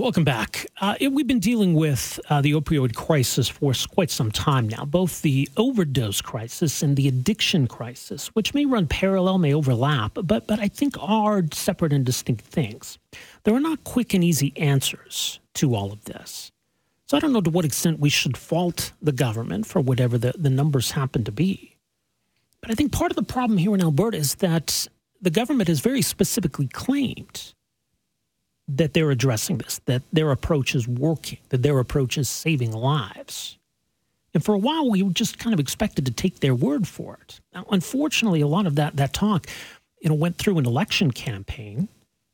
welcome back. Uh, we've been dealing with uh, the opioid crisis for quite some time now, both the overdose crisis and the addiction crisis, which may run parallel, may overlap, but, but I think are separate and distinct things. There are not quick and easy answers to all of this. So I don't know to what extent we should fault the government for whatever the, the numbers happen to be. But I think part of the problem here in Alberta is that the government has very specifically claimed that they're addressing this, that their approach is working, that their approach is saving lives. And for a while, we were just kind of expected to take their word for it. Now, unfortunately, a lot of that, that talk you know, went through an election campaign,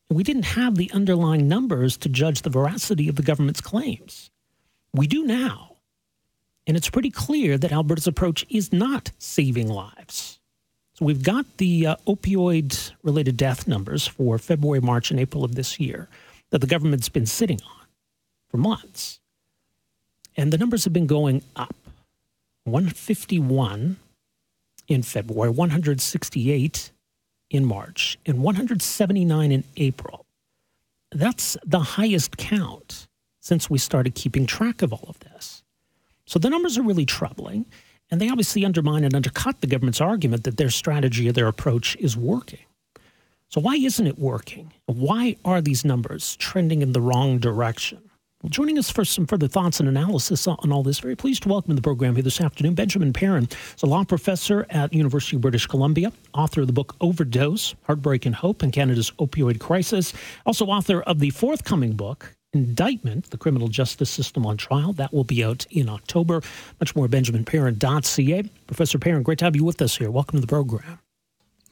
and we didn't have the underlying numbers to judge the veracity of the government's claims. We do now. And it's pretty clear that Alberta's approach is not saving lives. So we've got the uh, opioid related death numbers for February, March, and April of this year that the government's been sitting on for months. And the numbers have been going up 151 in February, 168 in March, and 179 in April. That's the highest count since we started keeping track of all of this. So the numbers are really troubling, and they obviously undermine and undercut the government's argument that their strategy or their approach is working. So, why isn't it working? Why are these numbers trending in the wrong direction? Well, joining us for some further thoughts and analysis on all this, very pleased to welcome in the program here this afternoon Benjamin Perrin a law professor at University of British Columbia, author of the book Overdose, Heartbreak and Hope in Canada's Opioid Crisis, also author of the forthcoming book, Indictment, the criminal justice system on trial. That will be out in October. Much more benjaminperrin.ca. Professor Perrin, great to have you with us here. Welcome to the program.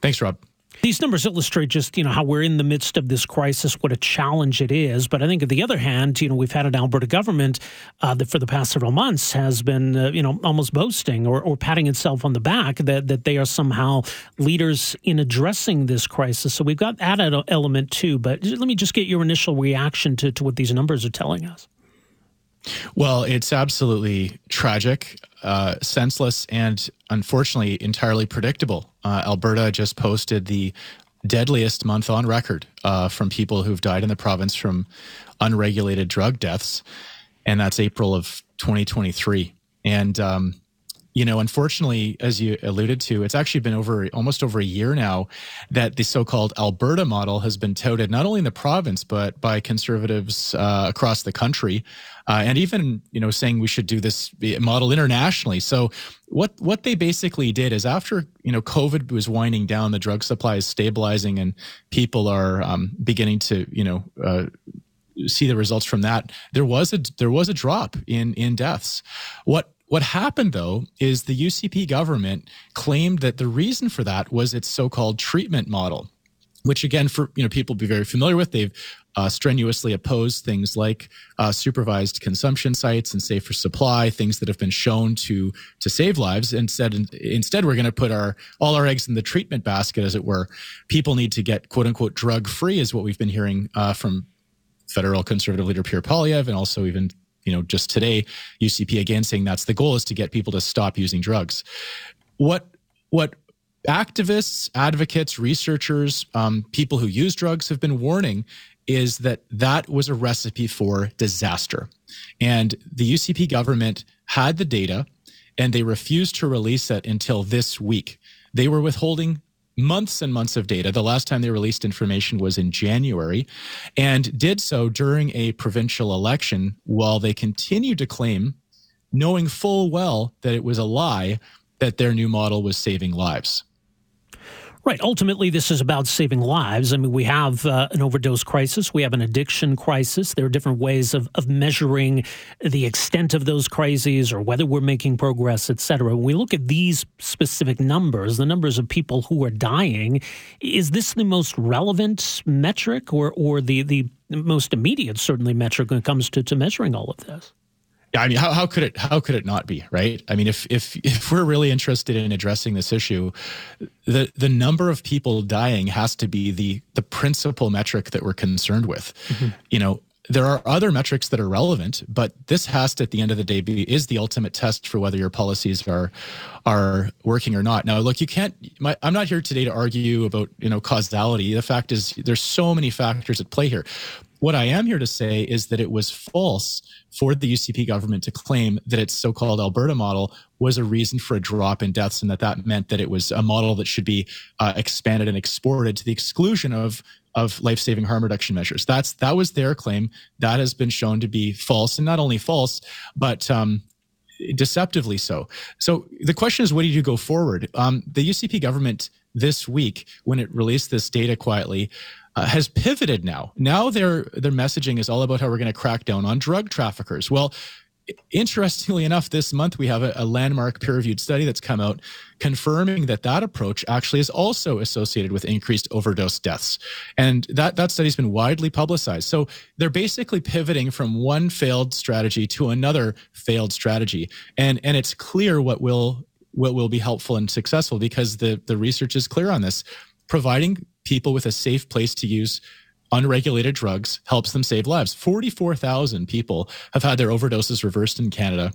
Thanks, Rob. These numbers illustrate just, you know, how we're in the midst of this crisis, what a challenge it is. But I think, on the other hand, you know, we've had an Alberta government uh, that for the past several months has been, uh, you know, almost boasting or, or patting itself on the back that, that they are somehow leaders in addressing this crisis. So we've got that element too. But let me just get your initial reaction to, to what these numbers are telling us. Well, it's absolutely tragic, uh, senseless, and unfortunately entirely predictable. Uh, Alberta just posted the deadliest month on record uh, from people who've died in the province from unregulated drug deaths, and that's April of 2023. And um, you know, unfortunately, as you alluded to, it's actually been over almost over a year now that the so-called Alberta model has been touted not only in the province but by conservatives uh, across the country, uh, and even you know saying we should do this model internationally. So what what they basically did is after you know COVID was winding down, the drug supply is stabilizing, and people are um, beginning to you know. Uh, see the results from that there was a there was a drop in in deaths what what happened, though, is the UCP government claimed that the reason for that was its so-called treatment model, which again, for you know people be very familiar with, they've uh, strenuously opposed things like uh, supervised consumption sites and safer supply, things that have been shown to to save lives. Instead, instead, we're going to put our all our eggs in the treatment basket, as it were. People need to get quote unquote drug free, is what we've been hearing uh, from federal conservative leader Pierre Poilievre and also even you know, just today, UCP again saying that's the goal is to get people to stop using drugs. What what activists, advocates, researchers, um, people who use drugs have been warning is that that was a recipe for disaster. And the UCP government had the data and they refused to release it until this week. They were withholding months and months of data. The last time they released information was in January and did so during a provincial election while they continued to claim, knowing full well that it was a lie, that their new model was saving lives. Right. Ultimately, this is about saving lives. I mean, we have uh, an overdose crisis. We have an addiction crisis. There are different ways of, of measuring the extent of those crises or whether we're making progress, et cetera. When we look at these specific numbers, the numbers of people who are dying, is this the most relevant metric or, or the, the most immediate, certainly, metric when it comes to, to measuring all of this? I mean, how, how could it how could it not be right? I mean, if if if we're really interested in addressing this issue, the the number of people dying has to be the the principal metric that we're concerned with. Mm-hmm. You know, there are other metrics that are relevant, but this has to, at the end of the day, be is the ultimate test for whether your policies are are working or not. Now, look, you can't. My, I'm not here today to argue about you know causality. The fact is, there's so many factors at play here. What I am here to say is that it was false for the UCP government to claim that its so-called Alberta model was a reason for a drop in deaths, and that that meant that it was a model that should be uh, expanded and exported to the exclusion of of life-saving harm reduction measures. That's that was their claim. That has been shown to be false, and not only false, but um, deceptively so. So the question is, what do you go forward? Um, the UCP government this week, when it released this data quietly, uh, has pivoted now. Now their their messaging is all about how we're going to crack down on drug traffickers. Well, interestingly enough, this month we have a, a landmark peer reviewed study that's come out confirming that that approach actually is also associated with increased overdose deaths. And that, that study's been widely publicized. So they're basically pivoting from one failed strategy to another failed strategy. And, and it's clear what will, what will be helpful and successful because the, the research is clear on this. Providing people with a safe place to use unregulated drugs helps them save lives. 44,000 people have had their overdoses reversed in Canada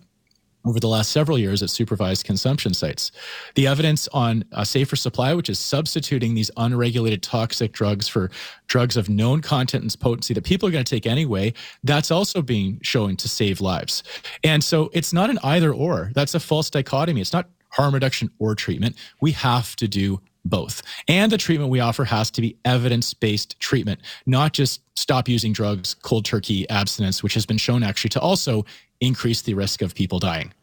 over the last several years at supervised consumption sites. The evidence on a safer supply, which is substituting these unregulated toxic drugs for drugs of known content and potency that people are going to take anyway, that's also being shown to save lives. And so it's not an either or. That's a false dichotomy. It's not harm reduction or treatment. We have to do both. And the treatment we offer has to be evidence based treatment, not just stop using drugs, cold turkey abstinence, which has been shown actually to also increase the risk of people dying.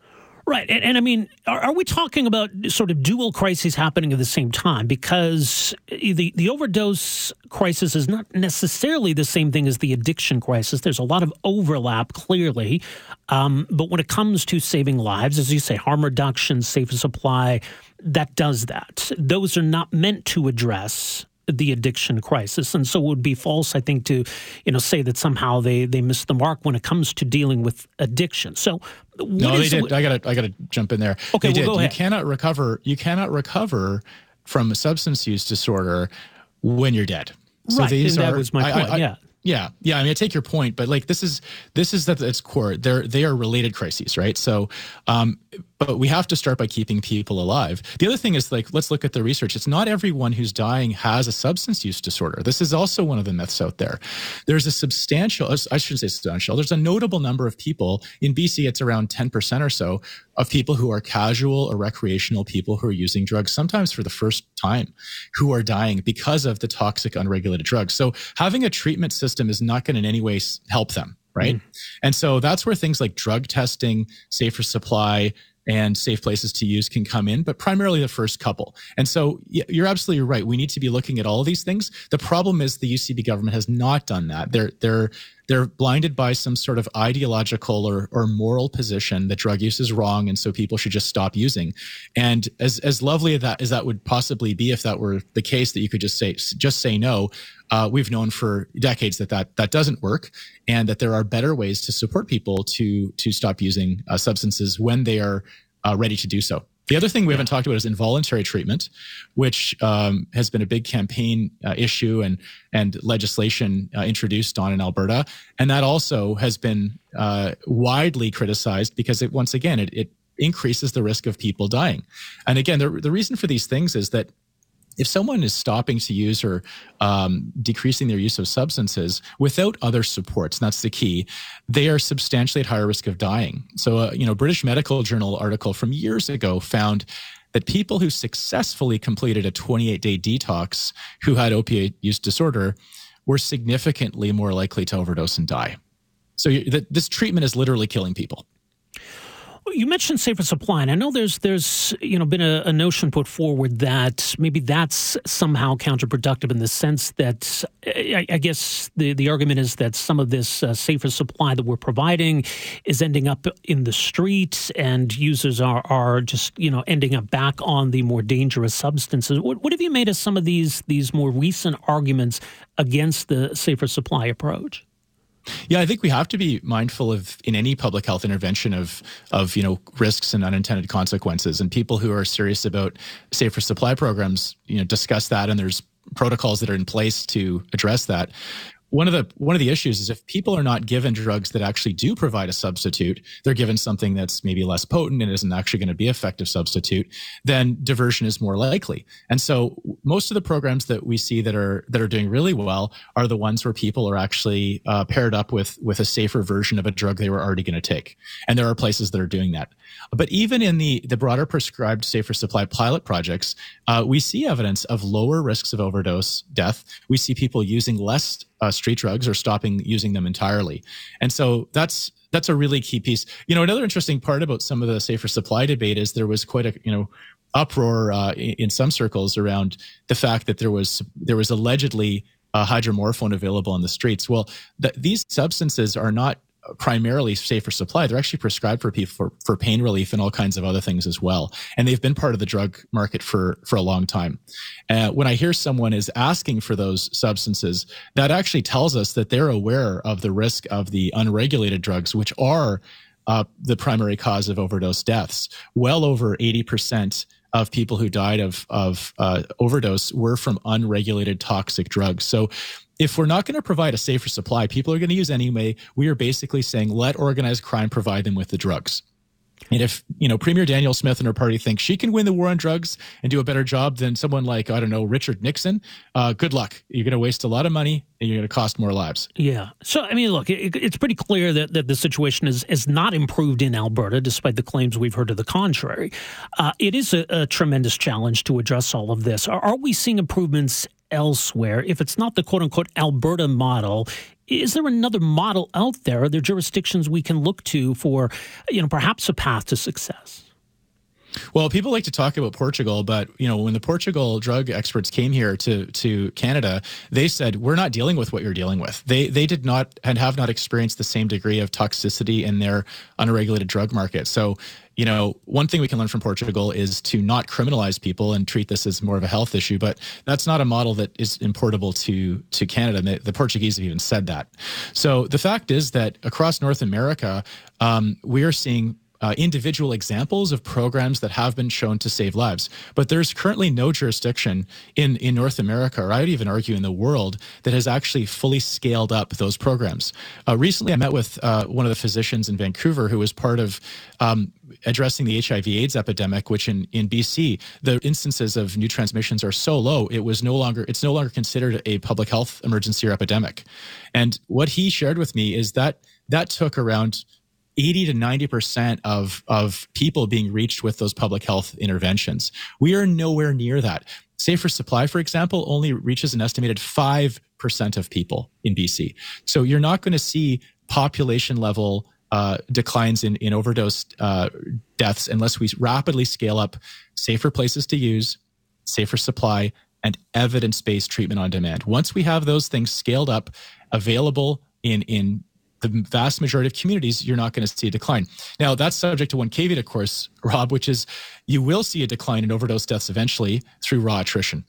Right. And, and I mean, are, are, we talking about sort of dual crises happening at the same time? Because the, the overdose crisis is not necessarily the same thing as the addiction crisis. There's a lot of overlap, clearly. Um, but when it comes to saving lives, as you say, harm reduction, safe supply, that does that. Those are not meant to address the addiction crisis. And so it would be false, I think, to, you know, say that somehow they, they missed the mark when it comes to dealing with addiction. So no, they did. I gotta I gotta jump in there. Okay, they well, did. You cannot recover you cannot recover from a substance use disorder when you're dead. So right. these and are, that was my point. I, I, yeah. Yeah, yeah. I mean, I take your point, but like this is this is at its core. They're they are related crises, right? So, um, but we have to start by keeping people alive. The other thing is like let's look at the research. It's not everyone who's dying has a substance use disorder. This is also one of the myths out there. There's a substantial, I shouldn't say substantial. There's a notable number of people in BC. It's around ten percent or so of people who are casual or recreational people who are using drugs, sometimes for the first time, who are dying because of the toxic unregulated drugs. So having a treatment system is not going to in any way help them right? Mm. And so that's where things like drug testing, safer supply, and safe places to use can come in, but primarily the first couple. And so you're absolutely right. We need to be looking at all these things. The problem is the UCP government has not done that. They're they're they're blinded by some sort of ideological or, or moral position that drug use is wrong and so people should just stop using. And as, as lovely as that as that would possibly be if that were the case that you could just say just say no uh, we've known for decades that, that that doesn't work and that there are better ways to support people to to stop using uh, substances when they are uh, ready to do so the other thing we haven't talked about is involuntary treatment, which um, has been a big campaign uh, issue and and legislation uh, introduced on in Alberta, and that also has been uh, widely criticized because it once again it, it increases the risk of people dying. And again, the the reason for these things is that if someone is stopping to use or um, decreasing their use of substances without other supports, that's the key, they are substantially at higher risk of dying. So, uh, you know, British Medical Journal article from years ago found that people who successfully completed a 28 day detox who had opiate use disorder were significantly more likely to overdose and die. So, this treatment is literally killing people. You mentioned safer supply, and I know there's there's you know been a, a, notion put forward that maybe that's somehow counterproductive in the sense that I, I guess the the argument is that some of this uh, safer supply that we're providing is ending up in the streets, and users are are just you know ending up back on the more dangerous substances. What, what have you made of some of these these more recent arguments against the safer supply approach? Yeah, I think we have to be mindful of in any public health intervention of of you know risks and unintended consequences. And people who are serious about safer supply programs, you know, discuss that, and there's protocols that are in place to address that. One of the one of the issues is if people are not given drugs that actually do provide a substitute, they're given something that's maybe less potent and isn't actually going to be effective substitute, then diversion is more likely. And so most of the programs that we see that are that are doing really well are the ones where people are actually uh, paired up with with a safer version of a drug they were already going to take. And there are places that are doing that. But even in the the broader prescribed safer supply pilot projects, uh, we see evidence of lower risks of overdose death. We see people using less uh, street drugs or stopping using them entirely. And so that's that's a really key piece. You know, another interesting part about some of the safer supply debate is there was quite a you know uproar uh, in some circles around the fact that there was there was allegedly uh, hydromorphone available on the streets. Well, th- these substances are not primarily safer supply. They're actually prescribed for people for, for pain relief and all kinds of other things as well. And they've been part of the drug market for, for a long time. Uh, when I hear someone is asking for those substances, that actually tells us that they're aware of the risk of the unregulated drugs, which are uh, the primary cause of overdose deaths. Well over 80% of people who died of, of uh, overdose were from unregulated toxic drugs. So if we're not going to provide a safer supply, people are going to use anyway. We are basically saying let organized crime provide them with the drugs. And if, you know, Premier Danielle Smith and her party think she can win the war on drugs and do a better job than someone like, I don't know, Richard Nixon, uh, good luck. You're going to waste a lot of money and you're going to cost more lives. Yeah. So, I mean, look, it, it's pretty clear that, that the situation is, is not improved in Alberta, despite the claims we've heard to the contrary. Uh, it is a, a, tremendous challenge to address all of this. Are, are we seeing improvements elsewhere? If it's not the quote unquote Alberta model, is there another model out there? Are there jurisdictions we can look to for, you know, perhaps a path to success? Well, people like to talk about Portugal, but you know, when the Portugal drug experts came here to to Canada, they said we're not dealing with what you're dealing with. They they did not and have not experienced the same degree of toxicity in their unregulated drug market. So, you know, one thing we can learn from Portugal is to not criminalize people and treat this as more of a health issue. But that's not a model that is importable to to Canada. The, the, Portuguese have even said that. So the fact is that across North America, um, we are seeing uh, individual examples of programs that have been shown to save lives. But there's currently no jurisdiction in, in North America, or I would even argue in the world, that has actually fully scaled up those programs. Uh, recently, I met with uh, one of the physicians in Vancouver who was part of um, addressing the HIV/AIDS epidemic, which in, in BC the instances of new transmissions are so low, it was no longer it's no longer considered a public health emergency or epidemic. And what he shared with me is that that took around 80 to 90% of, of people being reached with those public health interventions. We are nowhere near that. Safer Supply, for example, only reaches an estimated 5% of people in BC. So you're not going to see population level uh, declines in, in overdose uh, deaths unless we rapidly scale up safer places to use, safer supply, and evidence based treatment on demand. Once we have those things scaled up, available in, in the vast majority of communities, you're not going to see a decline. Now, that's subject to one caveat, of course, Rob, which is you will see a decline in overdose deaths eventually through raw attrition.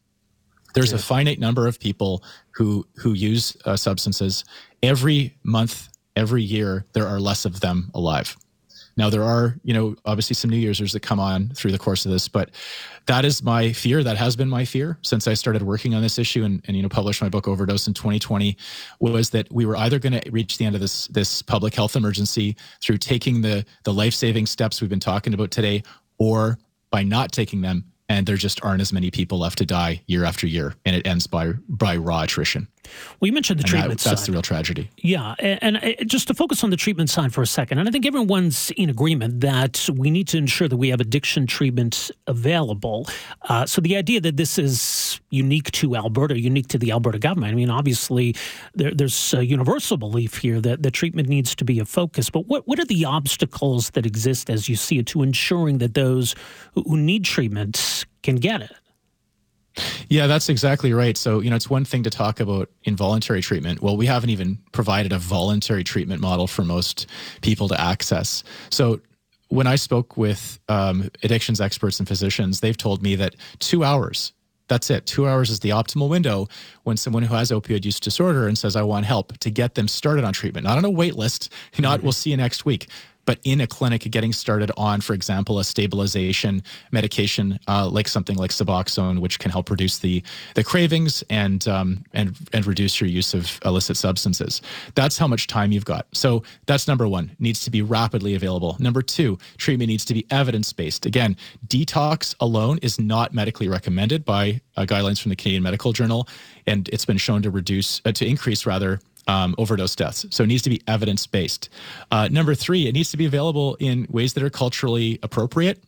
There's yeah. a finite number of people who who use uh, substances. Every month, every year, there are less of them alive. Now there are, you know, obviously some new users that come on through the course of this, but that is my fear. That has been my fear since I started working on this issue and, and you know published my book Overdose in 2020 was that we were either going to reach the end of this this public health emergency through taking the the life saving steps we've been talking about today, or by not taking them and there just aren't as many people left to die year after year, and it ends by by raw attrition. Well, you mentioned the and treatment that, that's side. the real tragedy. Yeah, and, and, uh, just to focus on the treatment side for a second, and I think everyone's in agreement that we need to ensure that we have addiction treatment available. Uh, so the idea that this is unique to Alberta, unique to the Alberta government, I mean, obviously there, there's a universal belief here that the treatment needs to be a focus. But what what are the obstacles that exist as you see it to ensuring that those who need treatment can get it? Yeah, that's exactly right. So, you know, it's one thing to talk about involuntary treatment. Well, we haven't even provided a voluntary treatment model for most people to access. So, when I spoke with um, addictions experts and physicians, they've told me that two hours, that's it. Two hours is the optimal window when someone who has opioid use disorder and says, I want help to get them started on treatment, not on a wait list, not mm-hmm. we'll see you next week but in a clinic getting started on, for example, a stabilization medication uh, like something like Suboxone, which can help reduce the the cravings and um, and and reduce your use of illicit substances. That's how much time you've got. So that's number one. Needs to be rapidly available. Number two, treatment needs to be evidence based. Again, detox alone is not medically recommended by uh, guidelines from the Canadian Medical Journal, and it's been shown to reduce uh, to increase rather um, overdose deaths. So it needs to be evidence based. Uh, number three, it needs to be available in ways that are culturally appropriate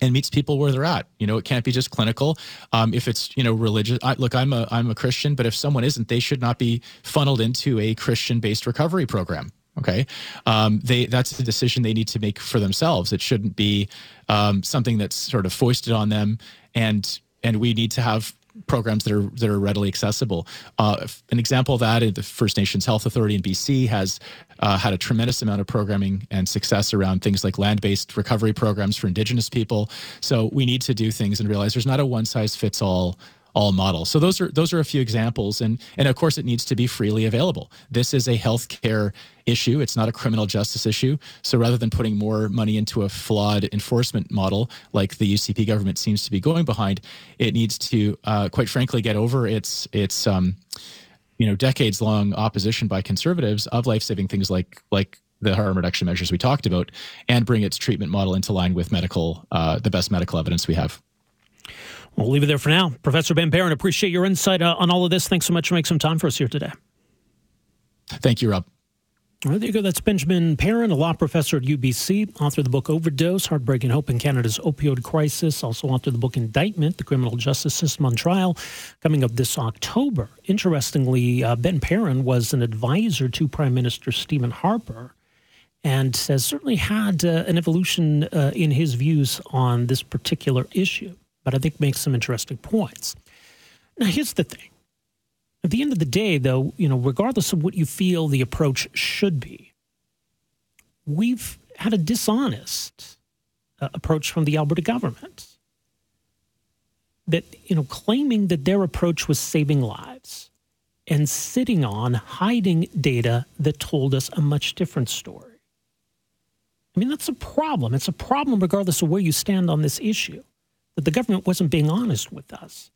and meets people where they're at. You know, it can't be just clinical. Um, if it's you know religious, I, look, I'm a I'm a Christian, but if someone isn't, they should not be funneled into a Christian based recovery program. Okay, um, they that's a decision they need to make for themselves. It shouldn't be um, something that's sort of foisted on them, and and we need to have programs that are that are readily accessible. Uh, an example of that, the First Nations Health Authority in BC has uh, had a tremendous amount of programming and success around things like land-based recovery programs for Indigenous people. So we need to do things and realize there's not a one-size-fits-all all models. So those are those are a few examples, and and of course it needs to be freely available. This is a healthcare issue; it's not a criminal justice issue. So rather than putting more money into a flawed enforcement model like the UCP government seems to be going behind, it needs to, uh, quite frankly, get over its its um, you know decades long opposition by conservatives of life saving things like like the harm reduction measures we talked about, and bring its treatment model into line with medical uh, the best medical evidence we have. We'll leave it there for now. Professor Ben Perrin, appreciate your insight uh, on all of this. Thanks so much for making some time for us here today. Thank you, Rob. All right, there you go. That's Benjamin Perrin, a law professor at UBC, author of the book Overdose Heartbreaking Hope in Canada's Opioid Crisis, also author of the book Indictment The Criminal Justice System on Trial, coming up this October. Interestingly, uh, Ben Perrin was an advisor to Prime Minister Stephen Harper and has certainly had uh, an evolution uh, in his views on this particular issue but I think makes some interesting points. Now, here's the thing. At the end of the day, though, you know, regardless of what you feel the approach should be, we've had a dishonest uh, approach from the Alberta government. That, you know, claiming that their approach was saving lives and sitting on hiding data that told us a much different story. I mean, that's a problem. It's a problem regardless of where you stand on this issue that the government wasn't being honest with us,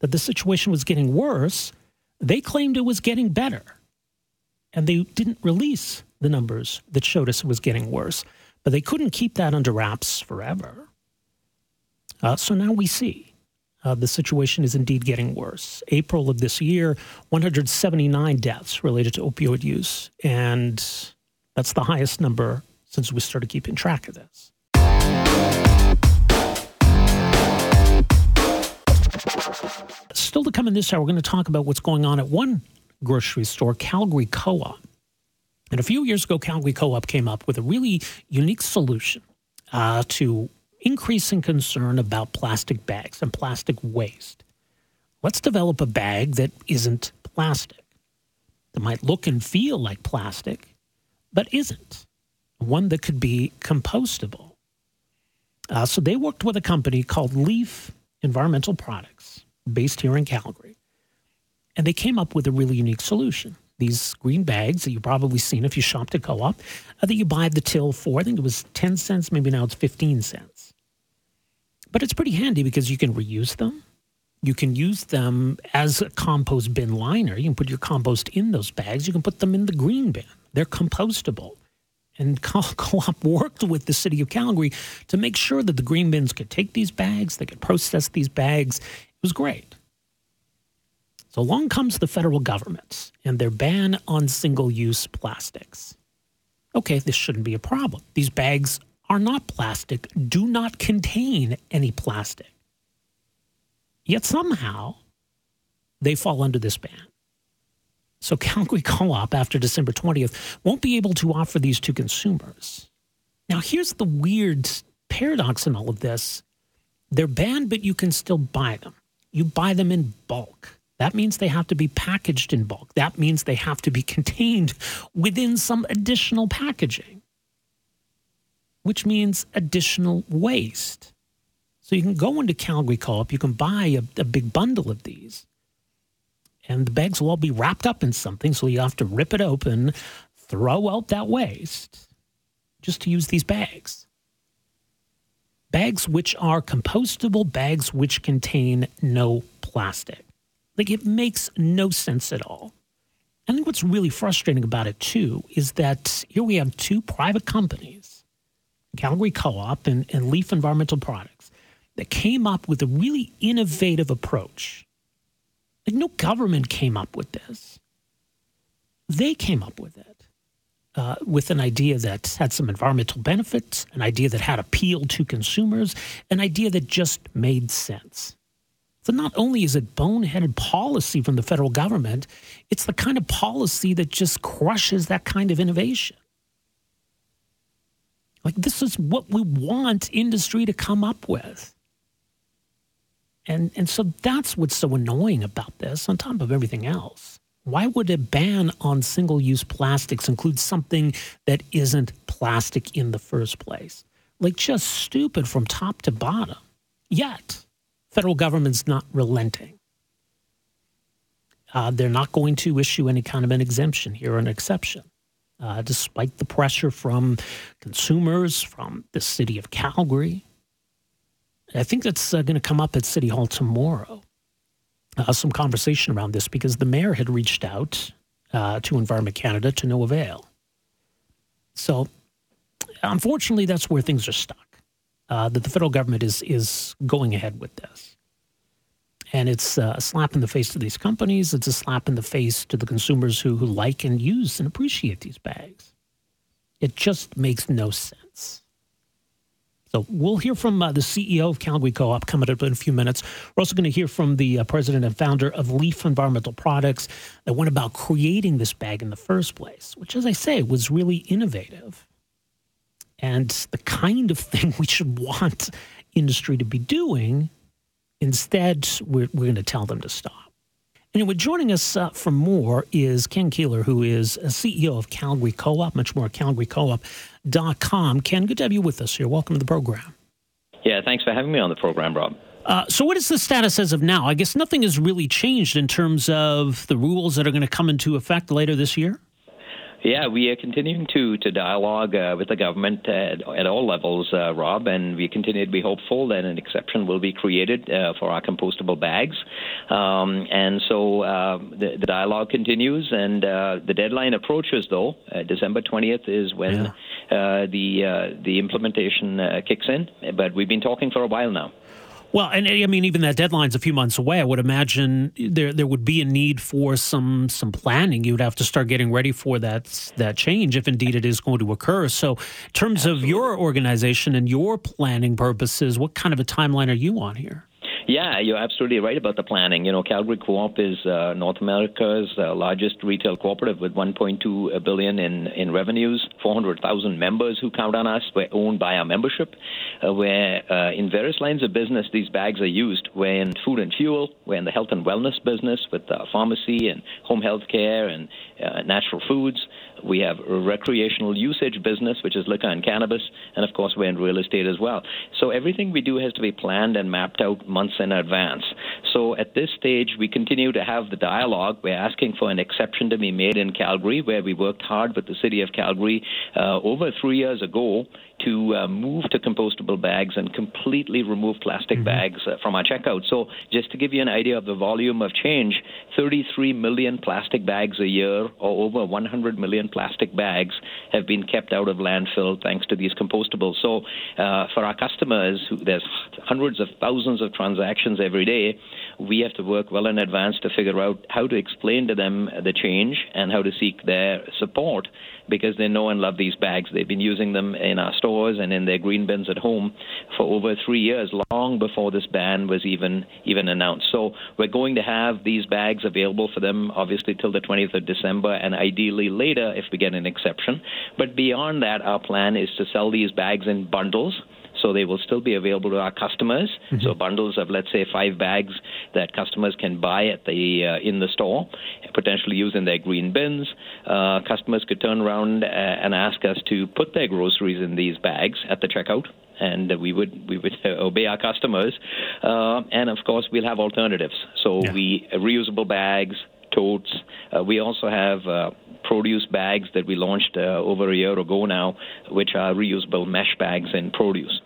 that the situation was getting worse. They claimed it was getting better. And they didn't release the numbers that showed us it was getting worse. But they couldn't keep that under wraps forever. Uh, so now we see uh, the situation is indeed getting worse. April of this year, 179 deaths related to opioid use. And that's the highest number since we started keeping track of this. Still to come in this hour, we're going to talk about what's going on at one grocery store, Calgary Co op. And a few years ago, Calgary Co op came up with a really unique solution uh, to increasing concern about plastic bags and plastic waste. Let's develop a bag that isn't plastic, that might look and feel like plastic, but isn't. One that could be compostable. Uh, so they worked with a company called Leaf Environmental Products based here in Calgary. And they came up with a really unique solution. These green bags that you've probably seen if you shopped at co op, that you buy the till for, I think it was 10 cents, maybe now it's 15 cents. But it's pretty handy because you can reuse them. You can use them as a compost bin liner. You can put your compost in those bags. You can put them in the green bin. They're compostable and co-op worked with the city of Calgary to make sure that the green bins could take these bags, they could process these bags. Was great. So along comes the federal government and their ban on single-use plastics. Okay, this shouldn't be a problem. These bags are not plastic, do not contain any plastic. Yet somehow they fall under this ban. So Calgary Co-op after December 20th won't be able to offer these to consumers. Now here's the weird paradox in all of this. They're banned, but you can still buy them. You buy them in bulk. That means they have to be packaged in bulk. That means they have to be contained within some additional packaging, which means additional waste. So you can go into Calgary Co-op, you can buy a, a big bundle of these, and the bags will all be wrapped up in something. So you have to rip it open, throw out that waste, just to use these bags. Bags which are compostable, bags which contain no plastic. Like it makes no sense at all. I think what's really frustrating about it too is that here we have two private companies, Calgary Co op and, and Leaf Environmental Products, that came up with a really innovative approach. Like no government came up with this. They came up with it. Uh, with an idea that had some environmental benefits, an idea that had appeal to consumers, an idea that just made sense. So not only is it boneheaded policy from the federal government, it's the kind of policy that just crushes that kind of innovation. Like this is what we want industry to come up with. And and so that's what's so annoying about this on top of everything else. Why would a ban on single use plastics include something that isn't plastic in the first place? Like, just stupid from top to bottom. Yet, federal government's not relenting. Uh, they're not going to issue any kind of an exemption here, an exception, uh, despite the pressure from consumers, from the city of Calgary. I think that's uh, going to come up at City Hall tomorrow uh, some conversation around this because the mayor had reached out uh, to Environment Canada to no avail. So, unfortunately, that's where things are stuck. Uh, that the federal government is is going ahead with this, and it's a slap in the face to these companies. It's a slap in the face to the consumers who who like and use and appreciate these bags. It just makes no sense. So we'll hear from uh, the CEO of Calgary Co-op coming up in a few minutes. We're also going to hear from the uh, president and founder of Leaf Environmental Products that went about creating this bag in the first place, which, as I say, was really innovative and the kind of thing we should want industry to be doing. Instead, we're, we're going to tell them to stop. Anyway, joining us uh, for more is Ken Keelor, who is a CEO of Calgary Co-op, much more calgarycoop.com. Ken, good to have you with us here. Welcome to the program. Yeah, thanks for having me on the program, Rob. Uh, so, what is the status as of now? I guess nothing has really changed in terms of the rules that are going to come into effect later this year. Yeah, we are continuing to to dialogue uh, with the government at, at all levels, uh, Rob, and we continue to be hopeful that an exception will be created uh, for our compostable bags. Um, and so uh, the, the, dialogue continues, and uh, the deadline approaches. Though uh, December twentieth is when yeah. the the implementation kicks in, but we've been talking for a while now. Well, and I mean, even that deadline's a few months away. I would imagine there there would be a need for some some planning. You would have to start getting ready for that that change if indeed it is going to occur. So, in terms Absolutely. of your organization and your planning purposes, what kind of a timeline are you on here? Yeah, you're absolutely right about the planning. You know, Calgary Co-op is uh, North America's uh, largest retail cooperative with 1.2 billion in in revenues, 400,000 members who count on us. We're owned by our membership. Uh, where uh, in various lines of business these bags are used. We're in food and fuel. We're in the health and wellness business with pharmacy and home health care and uh, natural foods. We have recreational usage business, which is liquor and cannabis, and of course, we're in real estate as well. So everything we do has to be planned and mapped out months in advance. So at this stage, we continue to have the dialogue. We're asking for an exception to be made in Calgary, where we worked hard with the city of Calgary uh, over three years ago to uh, move to compostable bags and completely remove plastic mm-hmm. bags uh, from our checkout. So, just to give you an idea of the volume of change, 33 million plastic bags a year, or over 100 million plastic bags, have been kept out of landfill thanks to these compostables. So, uh, for our customers, who, there's hundreds of thousands of transactions every day. We have to work well in advance to figure out how to explain to them the change and how to seek their support because they know and love these bags. They've been using them in our stores and in their green bins at home for over three years, long before this ban was even even announced. So we're going to have these bags available for them, obviously till the 20th of December, and ideally later if we get an exception. But beyond that, our plan is to sell these bags in bundles so they will still be available to our customers. Mm-hmm. So bundles of let's say five bags that customers can buy at the uh, in the store, and potentially use in their green bins. Uh, customers could turn around uh, and ask us to put their groceries in these bags at the checkout and we would we would obey our customers. Uh, and of course, we'll have alternatives. So yeah. we uh, reusable bags, totes. Uh, we also have uh, produce bags that we launched uh, over a year ago now, which are reusable mesh bags in produce.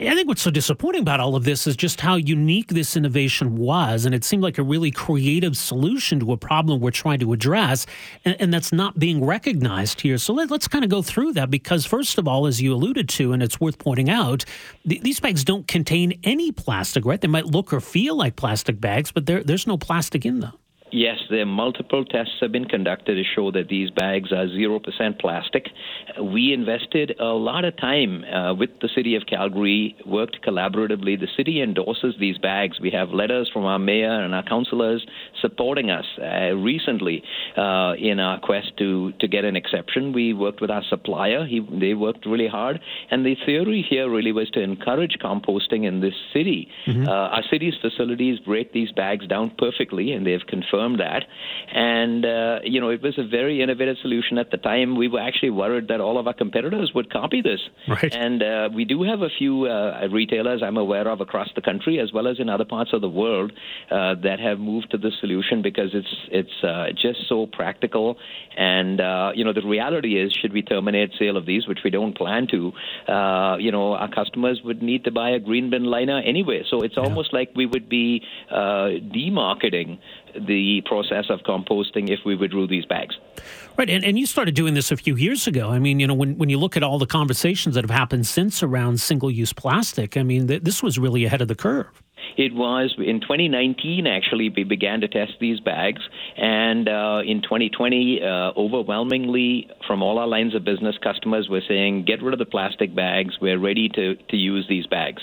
I think what's so disappointing about all of this is just how unique this innovation was. And it seemed like a really creative solution to a problem we're trying to address. And, and that's not being recognized here. So let, us kind of go through that because, first of all, as you alluded to, and it's worth pointing out, th- these bags don't contain any plastic, right? They might look or feel like plastic bags, but there's no plastic in them. Yes, there are multiple tests have been conducted to show that these bags are 0% plastic. We invested a lot of time uh, with the city of Calgary, worked collaboratively. The city endorses these bags. We have letters from our mayor and our councillors supporting us uh, recently uh, in our quest to, to get an exception. We worked with our supplier. He, they worked really hard. And the theory here really was to encourage composting in this city. Mm-hmm. Uh, our city's facilities break these bags down perfectly, and they've confirmed that. And, uh, you know, it was a very innovative solution at the time. We were actually worried that all of our competitors would copy this. Right. And uh, we do have a few uh, retailers I'm aware of across the country, as well as in other parts of the world, uh, that have moved to this solution because it's it's uh, just so practical. And, uh, you know, the reality is, should we terminate sale of these, which we don't plan to, you know, our customers would need to buy a green bin liner anyway. So it's yeah. almost like we would be demarketing the process of composting if we withdrew these bags. Right, and, and you started doing this a few years ago. I mean, you know, when, when you look at all the conversations that have happened since around single use plastic, I mean, th- this was really ahead of the curve. It was in 2019, actually, we began to test these bags. And uh, in 2020, uh, overwhelmingly from all our lines of business, customers were saying, get rid of the plastic bags. We're ready to, to use these bags.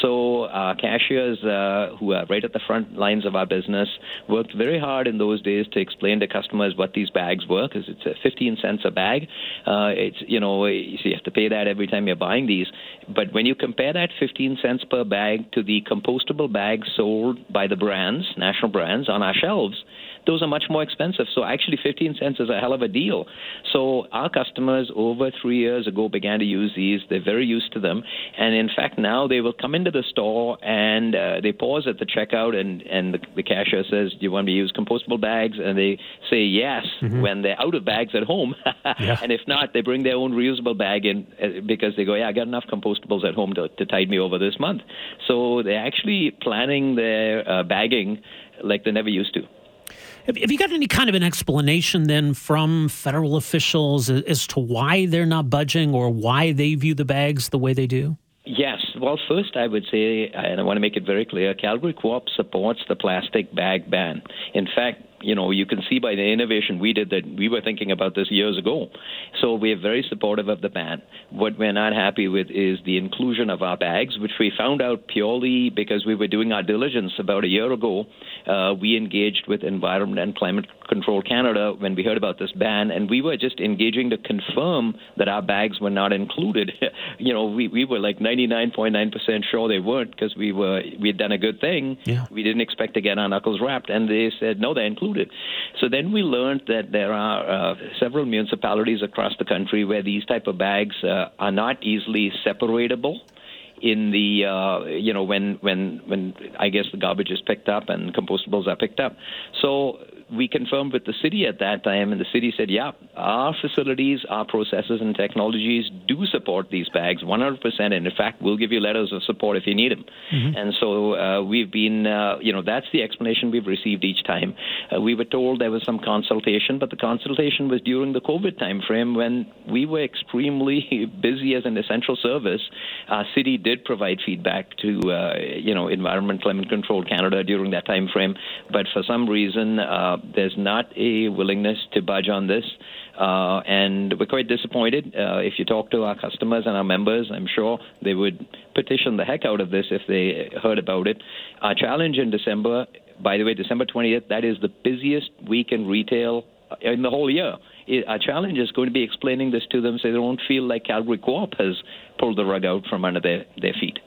So our cashiers, uh, who are right at the front lines of our business, worked very hard in those days to explain to customers what these bags were, because it's a 15 cents a bag. Uh, it's you know you have to pay that every time you're buying these. But when you compare that 15 cents per bag to the compostable bags sold by the brands, national brands, on our shelves, those are much more expensive. So actually, 15 cents is a hell of a deal. So our customers over three years ago began to use these. They're very used to them, and in fact now they will come into the store and uh, they pause at the checkout, and and the, the cashier says, "Do you want me to use compostable bags?" And they say yes mm-hmm. when they're out of bags at home, yeah. and if not, they bring their own reusable bag in uh, because they go, "Yeah, I got enough compostables at home to, to tide me over this month." So they're actually planning their uh, bagging like they never used to. Have, you got any kind of an explanation then from federal officials as to why they're not budging or why they view the bags the way they do? Yes. Well, first, I would say, and I want to make it very clear Calgary Co op supports the plastic bag ban. In fact, you know, you can see by the innovation we did that we were thinking about this years ago. So we are very supportive of the ban. What we're not happy with is the inclusion of our bags, which we found out purely because we were doing our diligence about a year ago. Uh, we engaged with Environment and Climate Control Canada when we heard about this ban, and we were just engaging to confirm that our bags were not included. you know, we, we were like 99.9% sure they weren't because we were we had done a good thing. Yeah. We didn't expect to get our knuckles rapped, and they said no, they're included included. So then we learned that there are uh, several municipalities across the country where these type of bags uh, are not easily separatable in the uh, you know when when when I guess the garbage is picked up and compostables are picked up. So we confirmed with the city at that time, and the city said, yeah, our facilities, our processes, and technologies do support these bags 100%. And in fact, we'll give you letters of support if you need them. Mm-hmm. And so uh, we've been, uh, you know, that's the explanation we've received each time. Uh, we were told there was some consultation, but the consultation was during the COVID time frame when we were extremely busy as an essential service. Our city did provide feedback to, uh, you know, Environment Climate Control Canada during that time frame, but for some reason, uh, there's not a willingness to budge on this. Uh, and we're quite disappointed. Uh, if you talk to our customers and our members, I'm sure they would petition the heck out of this if they heard about it. Our challenge in December, by the way, December 20th, that is the busiest week in retail in the whole year. Our challenge is going to be explaining this to them so they don't feel like Calgary Co-op has pulled the rug out from under their, their feet.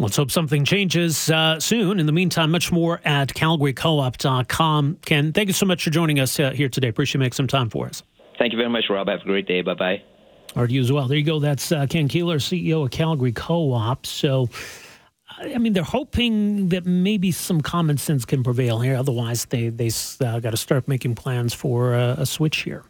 Let's hope something changes uh, soon. In the meantime, much more at calgarycoop.com. Ken, thank you so much for joining us uh, here today. Appreciate you making some time for us. Thank you very much, Rob. Have a great day. Bye bye. Or you as well. There you go. That's uh, Ken Keelor, CEO of Calgary Co op. So, I mean, they're hoping that maybe some common sense can prevail here. Otherwise, they they uh, got to start making plans for a, a, switch here.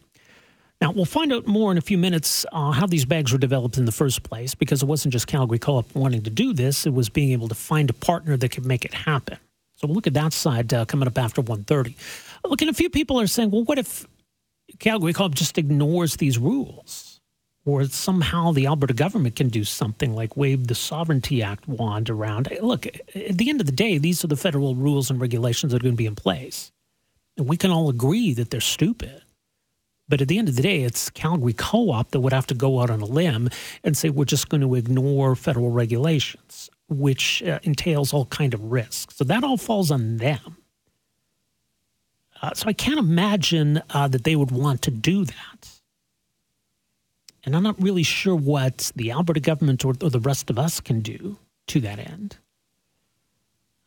Now, we'll find out more in a few minutes uh, how these bags were developed in the first place, because it wasn't just Calgary Co-op wanting to do this; it was being able to find a partner that could make it happen. So we'll look at that side uh, coming up after 1.30. Look, and a few people are saying, well, what if Calgary Co-op just ignores these rules? or somehow the Alberta government can do something like wave the Sovereignty Act wand around. Look, at the end of the day, these are the federal rules and regulations that are going to be in place. And we can all agree that they're stupid. But at the end of the day, it's Calgary Co op that would have to go out on a limb and say, we're just going to ignore federal regulations, which uh, entails all kind of risks. So that all falls on them. Uh, so I can't imagine uh, that they would want to do that. And I'm not really sure what the Alberta government or, or the rest of us can do to that end.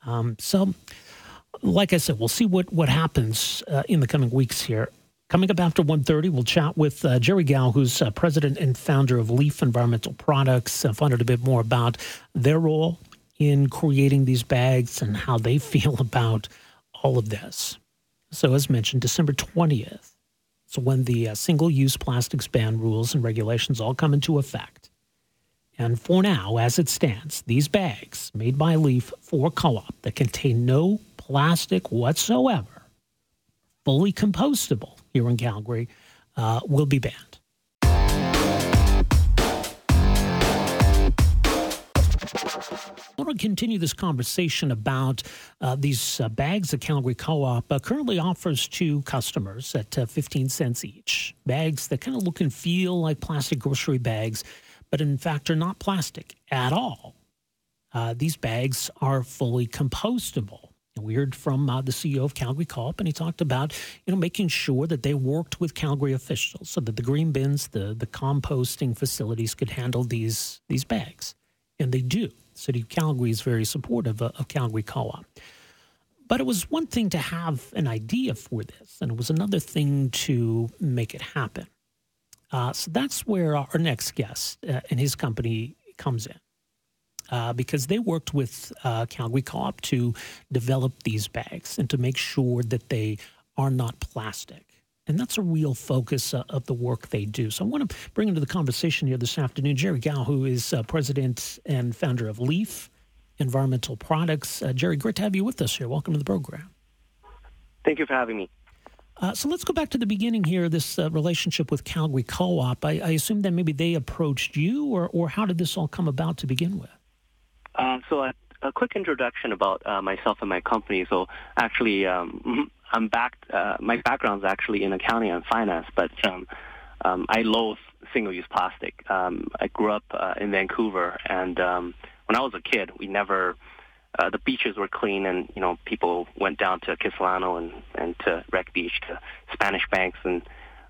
Um, so, like I said, we'll see what, what happens uh, in the coming weeks here. Coming up after 1.30, we'll chat with uh, Jerry Gao, who's uh, president and founder of Leaf Environmental Products, and find out a bit more about their role in creating these bags and how they feel about all of this. So, as mentioned, December 20th, so when the uh, single-use plastics ban rules and regulations all come into effect. And for now, as it stands, these bags made by Leaf for co-op that contain no plastic whatsoever, fully compostable here in Calgary, uh, will be banned. I want to continue this conversation about uh, these uh, bags that Calgary Co-op uh, currently offers to customers at uh, 15 cents each. Bags that kind of look and feel like plastic grocery bags, but in fact are not plastic at all. Uh, these bags are fully compostable. We heard from uh, the CEO of Calgary Co-op, and he talked about you know making sure that they worked with Calgary officials so that the green bins, the the composting facilities, could handle these these bags, and they do. City of Calgary is very supportive of, of Calgary Co-op. But it was one thing to have an idea for this, and it was another thing to make it happen. Uh, so that's where our next guest uh, and his company comes in. Uh, because they worked with uh, Calgary Co-op to develop these bags and to make sure that they are not plastic. And that's a real focus uh, of the work they do. So I want to bring into the conversation here this afternoon Jerry Gao, who is uh, president and founder of Leaf Environmental Products. Uh, Jerry, great to have you with us here. Welcome to the program. Thank you for having me. Uh, so let's go back to the beginning here. This uh, relationship with Calgary Co-op. I, I, assume that maybe they approached you, or, or how did this all come about to begin with? Um, so a, a, quick introduction about uh, myself and my company. So actually, um, I'm back. Uh, my background is actually in accounting and finance, but um, um, I loathe single-use plastic. Um, I grew up uh, in Vancouver, and um, when I was a kid, we never. Uh, the beaches were clean, and you know people went down to Kitsilano and and to Wreck Beach, to Spanish Banks, and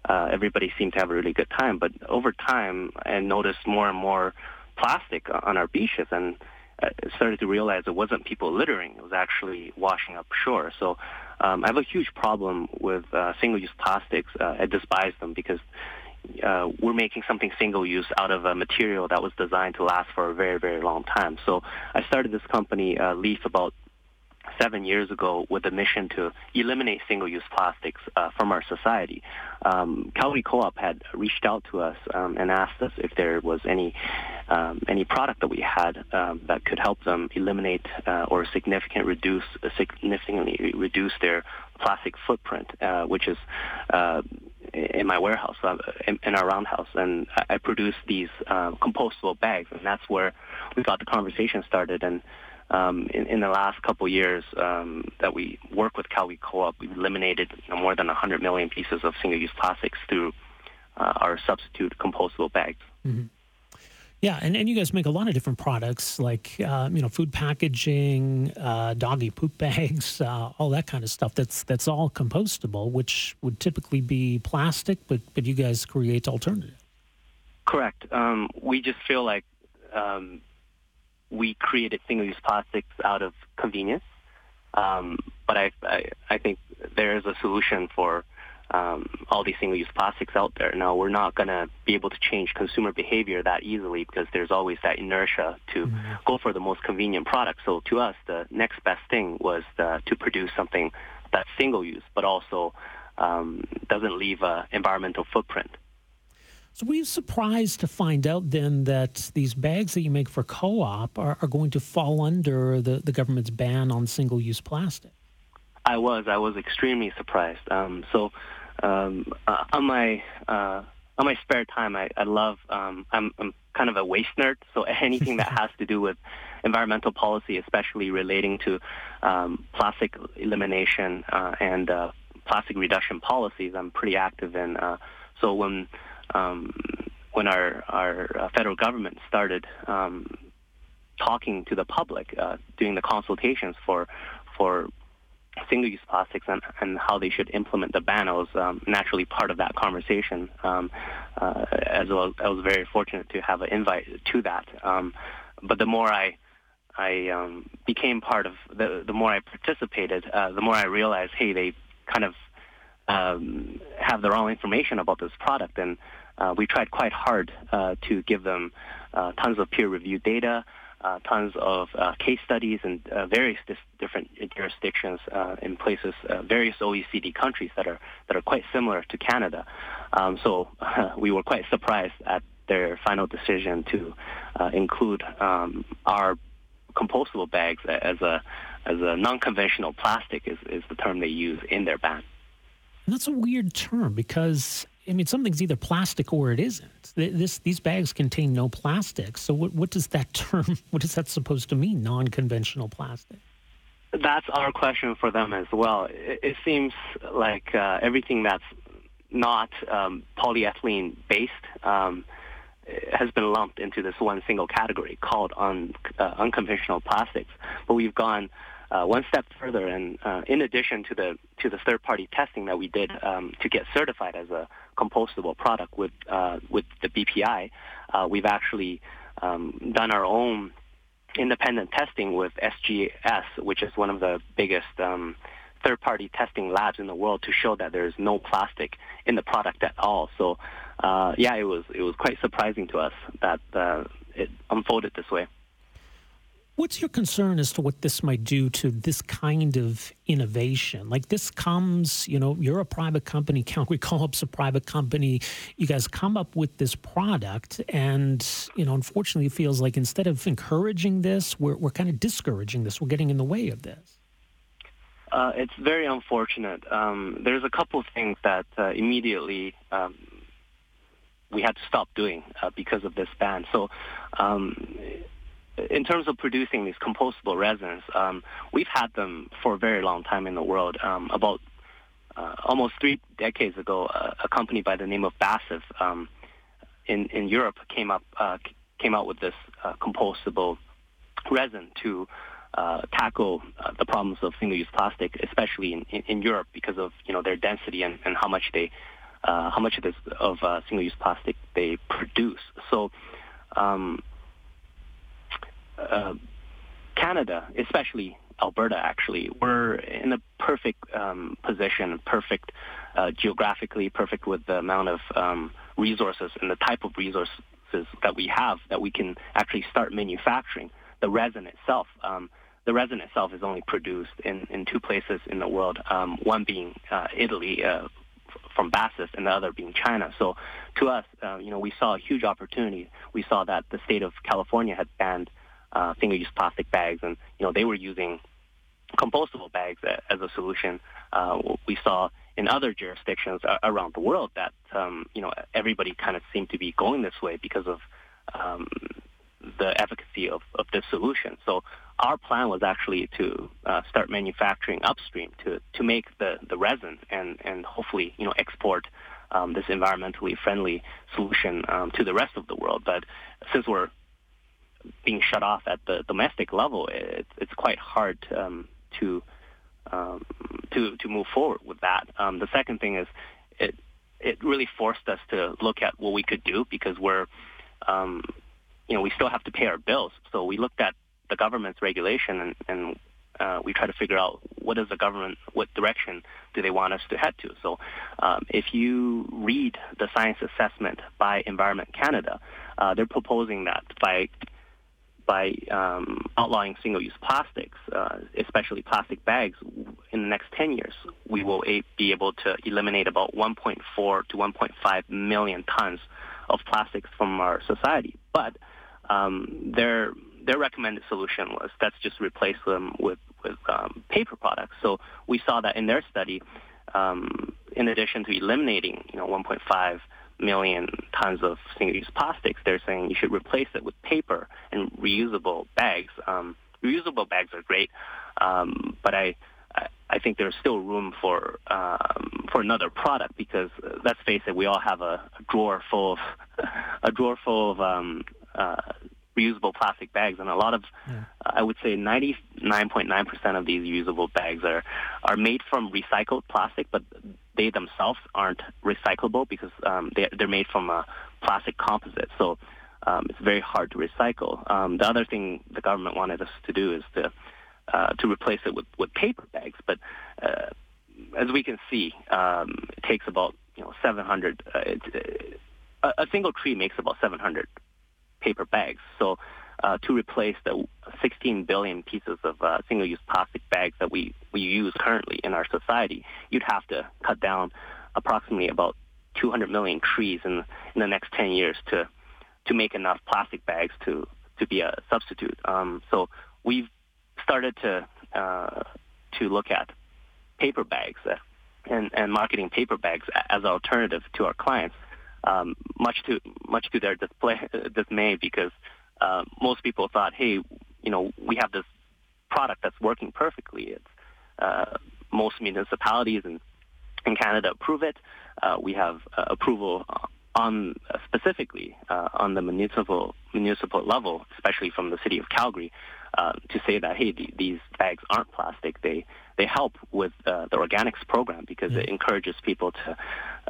uh, everybody seemed to have a really good time. But over time, I noticed more and more plastic on our beaches, and started to realize it wasn't people littering; it was actually washing up shore. So um, I have a huge problem with uh, single-use plastics. Uh, I despise them because uh, we're making something single-use out of a material that was designed to last for a very, very long time. So I started this company, uh, Leaf, about seven years ago with a mission to eliminate single-use plastics uh, from our society. Um, Calgary Co-op had reached out to us um, and asked us if there was any um, any product that we had um, that could help them eliminate uh, or significant reduce significantly reduce their plastic footprint, uh, which is uh, in my warehouse, uh, in, our roundhouse, and I, I produce these uh, compostable bags, and that's where we got the conversation started. And um, in, in, the last couple years um, that we work with Calgary Co-op, we've eliminated you know, more than 100 million pieces of single-use plastics through uh, our substitute compostable bags. Mm-hmm. Yeah, and, and you guys make a lot of different products like uh, you know food packaging, uh, doggy poop bags, uh, all that kind of stuff. That's that's all compostable, which would typically be plastic, but but you guys create alternative. Correct. Um, we just feel like um, we created single-use plastics out of convenience, um, but I, I I think there is a solution for um, all these single-use plastics out there. Now, we're not going to be able to change consumer behavior that easily because there's always that inertia to mm-hmm. go for the most convenient product. So to us, the next best thing was the, to produce something that's single-use, but also um, doesn't leave an environmental footprint. So were you surprised to find out then that these bags that you make for co-op are, are going to fall under the, the government's ban on single-use plastic? I was. I was extremely surprised. Um, so um, uh, on my uh, on my spare time, I, I love. Um, I'm, I'm kind of a waste nerd, so anything that has to do with environmental policy, especially relating to um, plastic elimination uh, and uh, plastic reduction policies, I'm pretty active in. Uh, so when when our our uh, federal government started um, talking to the public, uh, doing the consultations for for single-use plastics and, and how they should implement the ban. I was um, naturally part of that conversation. Um, uh, as well, I was very fortunate to have an invite to that. Um, but the more I I um, became part of the the more I participated, uh, the more I realized, hey, they kind of um, have the wrong information about this product, and uh, we tried quite hard uh, to give them uh, tons of peer-reviewed data uh, tons of uh, case studies in uh, various dis- different jurisdictions in places, various OECD countries that are that are quite similar to Canada. Um, so we were quite surprised at their final decision to include um, our compostable bags as a as a non-conventional plastic is, is the term they use in their ban. That's a weird term because I mean, something's either plastic or it isn't. This these bags contain no plastic. So what what does that term? What is that supposed to mean? Non-conventional plastic. That's our question for them as well. It, it seems like uh, everything that's not um, polyethylene based um, has been lumped into this one single category called un, uh, unconventional plastics. But we've gone uh, one step further, and uh, in addition to the to the third party testing that we did um, to get certified as a compostable product with uh, with the BPI, uh, we've actually um, done our own independent testing with SGS, which is one of the biggest um, third party testing labs in the world, to show that there is no plastic in the product at all. So, uh, yeah, it was it was quite surprising to us that uh, it unfolded this way. What's your concern as to what this might do to this kind of innovation? Like this comes, you know, you're a private company, Calgary Co-op's a private company. You guys come up with this product, and you know, unfortunately, it feels like instead of encouraging this, we're we're kind of discouraging this. We're getting in the way of this. Uh, it's very unfortunate. Um, there's a couple of things that uh, immediately um, we had to stop doing uh, because of this ban. So. Um, in terms of producing these compostable resins, um, we've had them for a very long time in the world. Um, about uh, almost three decades ago, uh, a company by the name of BASF um, in in Europe came up uh, came out with this uh, compostable resin to uh, tackle uh, the problems of single-use plastic, especially in, in, in, Europe because of you know their density and, and how much they how much of this of single-use plastic they produce. So um, uh, Canada, especially Alberta, actually, we're in a perfect um, position, perfect uh, geographically, perfect with the amount of um, resources and the type of resources that we have that we can actually start manufacturing the resin itself. Um, the resin itself is only produced in, in two places in the world, um, one being uh, Italy uh, from BASF and the other being China. So to us, uh, you know, we saw a huge opportunity. We saw that the state of California had banned uh, single-use plastic bags, and you know they were using compostable bags as a solution. Uh, we saw in other jurisdictions around the world that um, you know everybody kind of seemed to be going this way because of um, the efficacy of, of this solution. So our plan was actually to uh, start manufacturing upstream to to make the, the resin and and hopefully you know export um, this environmentally friendly solution um, to the rest of the world. But since we're being shut off at the domestic level, it, it's quite hard um, to um, to to move forward with that. Um, the second thing is it it really forced us to look at what we could do because we're um, you know we still have to pay our bills. So we looked at the government's regulation and, and uh, we try to figure out what is the government, what direction do they want us to head to. So um, if you read the science assessment by Environment Canada, uh, they're proposing that by by um, outlawing single-use plastics, uh, especially plastic bags, in the next 10 years, we will a- be able to eliminate about 1.4 to 1.5 million tons of plastics from our society. But um, their their recommended solution was let's just replace them with with um, paper products. So we saw that in their study, um, in addition to eliminating you know 1.5 million tons of single-use plastics, they're saying you should replace it with paper and reusable bags. Um, reusable bags are great, um, but I I think there's still room for um, for another product because uh, let's face it, we all have a, a drawer full of a drawer full of um, uh, reusable plastic bags, and a lot of yeah. uh, I would say 99.9 percent of these reusable bags are are made from recycled plastic, but they themselves aren't recyclable because um, they they're made from a plastic composite. So um, it's very hard to recycle. Um, the other thing the government wanted us to do is to uh, to replace it with, with paper bags. But uh, as we can see, um, it takes about you know 700. Uh, it, uh, a single tree makes about 700 paper bags. So uh, to replace the 16 billion pieces of uh, single-use plastic bags that we, we use currently in our society, you'd have to cut down approximately about 200 million trees in, in the next 10 years to to make enough plastic bags to to be a substitute. Um, so we've started to uh, to look at paper bags uh, and, and marketing paper bags as an alternative to our clients, um, much to much to their display, dismay because uh, most people thought, hey, you know, we have this product that's working perfectly. It's uh, most municipalities in in Canada approve it. Uh, we have uh, approval on specifically on the municipal municipal level, especially from the city of Calgary, uh, to say that hey, th- these bags aren't plastic. They they help with uh, the organics program because mm-hmm. it encourages people to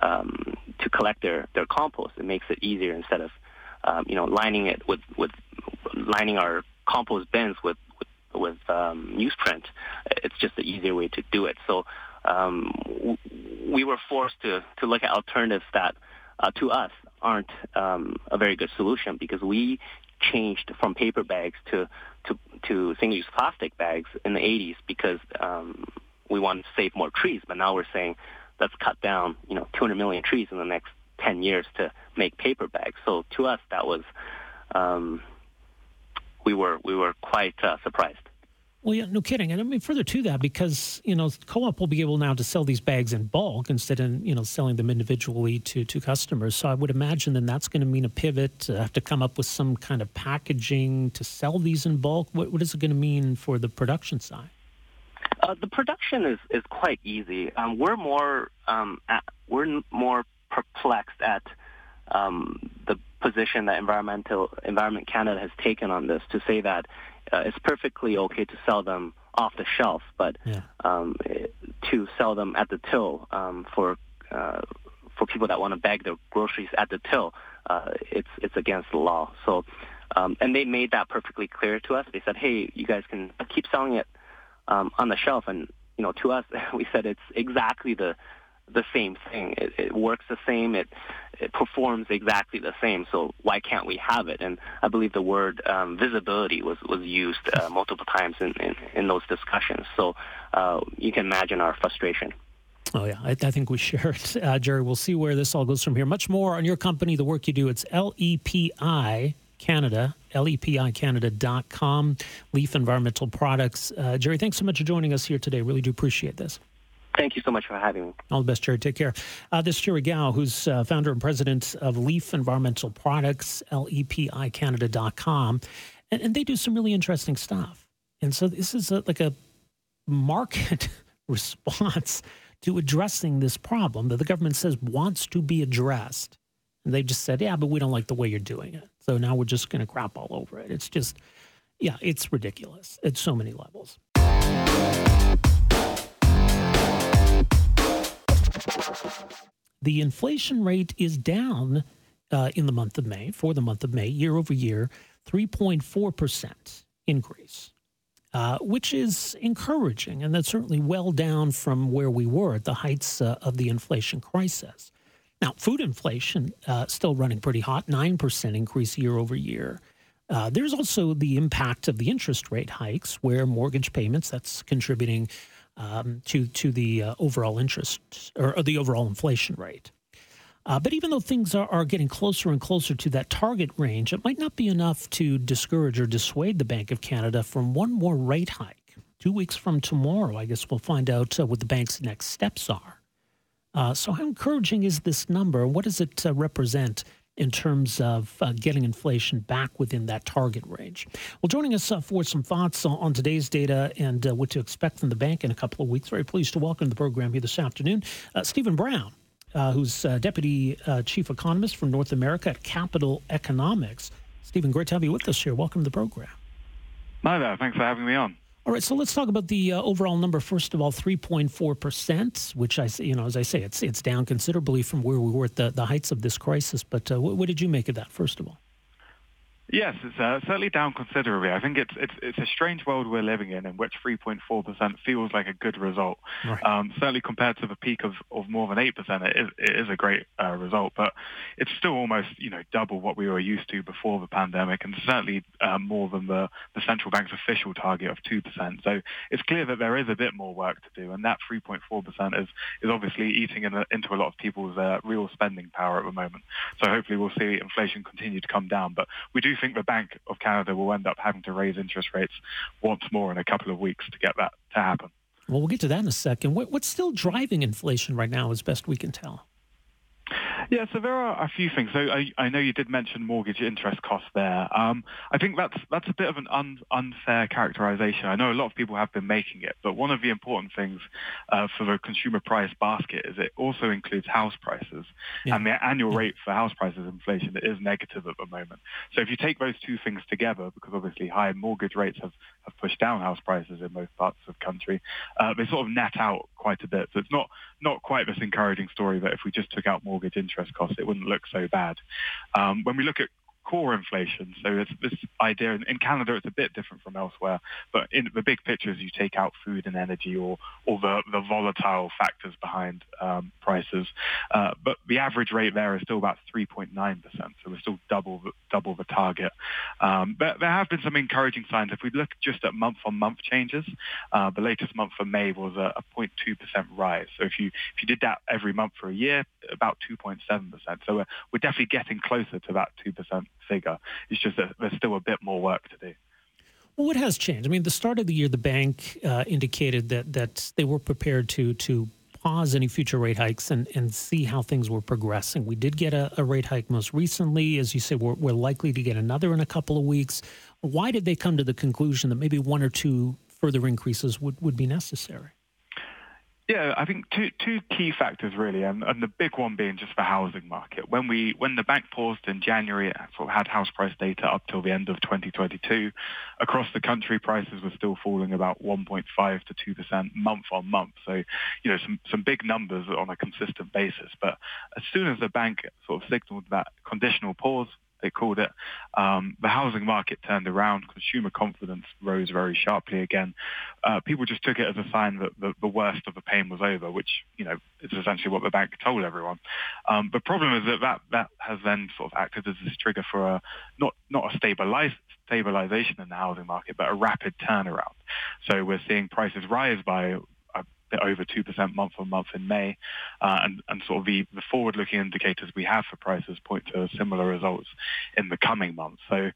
um, to collect their their compost. It makes it easier instead of um, you know lining it with with lining our compost bins with with, with um, newsprint. It's just an easier way to do it. So um, w- we were forced to to look at alternatives that uh, to us aren't um, a very good solution because we changed from paper bags to to, to single-use plastic bags in the 80s because um, we wanted to save more trees. But now we're saying let's cut down, you know, 200 million trees in the next 10 years to make paper bags. So to us, that was um, we were we were quite uh, surprised. Well, yeah, no kidding. And I mean, further to that, because, you know, co-op will be able now to sell these bags in bulk instead of, you know, selling them individually to, to customers. So I would imagine then that's going to mean a pivot to have to come up with some kind of packaging to sell these in bulk. What, what is it going to mean for the production side? Uh, the production is, is quite easy. Um, we're more um, at, we're more perplexed at um, the position that environmental Environment Canada has taken on this to say that uh, it's perfectly okay to sell them off the shelf, but yeah. um, to sell them at the till um, for uh, for people that want to bag their groceries at the till, uh, it's it's against the law. So, um, and they made that perfectly clear to us. They said, "Hey, you guys can keep selling it um, on the shelf," and you know, to us, we said it's exactly the the same thing. It, it works the same. It it performs exactly the same. So why can't we have it? And I believe the word um, visibility was was used uh, multiple times in, in, in those discussions. So uh, you can imagine our frustration. Oh, yeah. I, I think we share it. Uh, Jerry, we'll see where this all goes from here. Much more on your company, the work you do. It's LEPI Canada, lepicanada.com, Leaf Environmental Products. Uh, Jerry, thanks so much for joining us here today. Really do appreciate this. Thank you so much for having me. All the best, Jerry. Take care. Uh, this is Jerry Gao, who's uh, founder and president of Leaf Environmental Products, lepicanada.com. And, and they do some really interesting stuff. And so this is a, like a market response to addressing this problem that the government says wants to be addressed. And they just said, yeah, but we don't like the way you're doing it. So now we're just going to crap all over it. It's just, yeah, it's ridiculous at so many levels. The inflation rate is down uh, in the month of May, for the month of May, year over year, 3.4% increase. uh, which is encouraging, and that's certainly well down from where we were at the heights uh, of the inflation crisis. Now, food inflation uh, still running pretty hot, nine percent increase year over year. Uh, there's also the impact of the interest rate hikes, where mortgage payments that's contributing um, to to the uh, overall interest or, or, the overall inflation rate. Uh, but even though things are, are getting closer and closer to that target range, it might not be enough to discourage or dissuade the Bank of Canada from one more rate hike. Two weeks from tomorrow, I guess we'll find out uh, what the bank's next steps are. Uh, so, how encouraging is this number? What does it uh, represent in terms of uh, getting inflation back within that target range. Well, joining us uh, for some thoughts on, today's data and uh, what to expect from the bank in a couple of weeks, very pleased to welcome the program here this afternoon, uh, Stephen Brown. Uh, who's Deputy Chief Economist from North America at Capital Economics. Stephen, great to have you with us here. Welcome to the program. Hi there. Thanks for having me on. All right, so let's talk about the uh, overall number. First of all, 3.4 percent, which I, you know, as I say, it's it's down considerably from where we were at the, the heights of this crisis. But uh, what, what did you make of that? First of all. Yes, it's uh, certainly down considerably. I think it's it's it's a strange world we're living in, in which 3.4% feels like a good result. Right. Um, certainly compared to the peak of, of more than 8%, it is, it is a great uh, result. But it's still almost you know double what we were used to before the pandemic, and certainly uh, more than the, the central bank's official target of 2%. So it's clear that there is a bit more work to do, and that 3.4% is is obviously eating in a, into a lot of people's uh, real spending power at the moment. So hopefully we'll see inflation continue to come down. But we do think the Bank of Canada will end up having to raise interest rates once more in a couple of weeks to get that to happen. Well, we'll get to that in a second. what's still driving inflation right now, as best we can tell? Yeah, so there are a few things. So I, I know you did mention mortgage interest costs there. Um, I think that's that's a bit of an un, unfair characterization. I know a lot of people have been making it, but one of the important things uh, for the consumer price basket is it also includes house prices, yeah. and the annual yeah. rate for house prices inflation is negative at the moment. So if you take those two things together, because obviously high mortgage rates have, have pushed down house prices in most parts of the country, uh, they sort of net out quite a bit. So it's not not quite this encouraging story that if we just took out mortgage interest costs, it wouldn't look so bad. Um, when we look at core inflation. So it's this idea in Canada, it's a bit different from elsewhere, but in the big picture is you take out food and energy or, or the, the volatile factors behind um, prices. Uh, but the average rate there is still about 3.9%, so we're still double the, double the target. Um, but there have been some encouraging signs. If we look just at month-on-month changes, uh, the latest month for May was a, a 0.2% rise. So if you if you did that every month for a year, about 2.7%. So we're, we're definitely getting closer to that 2% figure. It's just that there's still a bit more work to do. Well, what has changed? I mean, the start of the year, the bank uh, indicated that that they were prepared to to pause any future rate hikes and, and see how things were progressing. We did get a, a rate hike most recently. As you said, we're, we're likely to get another in a couple of weeks. Why did they come to the conclusion that maybe one or two further increases would, would be necessary? Yeah, I think two two key factors really, and, and the big one being just the housing market. When we when the bank paused in January, sort of had house price data up till the end of 2022. Across the country, prices were still falling about 1.5 to 2 percent month on month. So, you know, some some big numbers on a consistent basis. But as soon as the bank sort of signalled that conditional pause, they called it. Um, the housing market turned around. Consumer confidence rose very sharply again. Uh, people just took it as a sign that the, the, worst of the pain was over, which you know is essentially what the bank told everyone. Um, the problem is that, that that has then sort of acted as this trigger for a not not a stabilized stabilization in the housing market, but a rapid turnaround. So we're seeing prices rise by over 2% month on month in May. Uh, and, sort of the, the forward-looking indicators we have for prices point to similar results in the coming months. So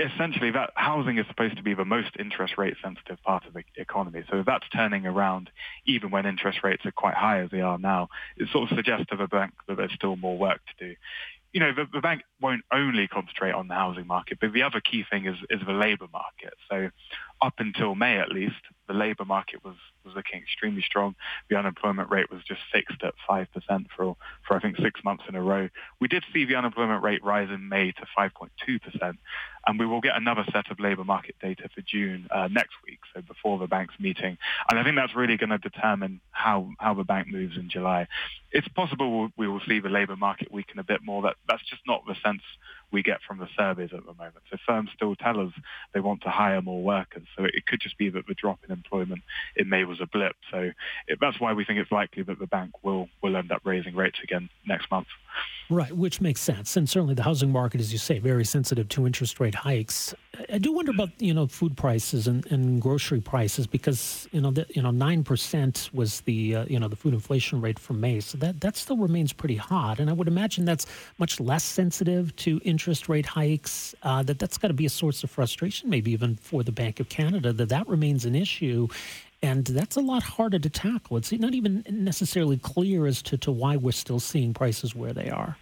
essentially that housing is supposed to be the most interest rate sensitive part of the economy. So if that's turning around even when interest rates are quite high as they are now, it sort of suggests to the bank that there's still more work to do. You know, the, the bank won't only concentrate on the housing market, but the other key thing is, is the labour market. So up until May at least, the labour market was, was looking extremely strong. The unemployment rate was just fixed at 5% for, for I think six months in a row. We did see the unemployment rate rise in May to 5.2%, and we will get another set of labour market data for June uh, next week, so before the bank's meeting. And I think that's really going to determine how, how the bank moves in July. It's possible we will see the labour market weaken a bit more. That, that's just not the sense we get from the surveys at the moment. So firms still tell us they want to hire more workers. So it could just be that the drop in employment in May was a blip. So it, that's why we think it's likely that the bank will will end up raising rates again next month. Right, which makes sense, and certainly the housing market, as you say, very sensitive to interest rate hikes. I do wonder about you know food prices and, and grocery prices because you know the, you know nine percent was the uh, you know the food inflation rate for May, so that that still remains pretty hot, and I would imagine that's much less sensitive to interest rate hikes. Uh, that that's got to be a source of frustration, maybe even for the Bank of Canada, that that remains an issue. And that's a lot harder to tackle. It's not even necessarily clear as to, to why we're still seeing prices where they are.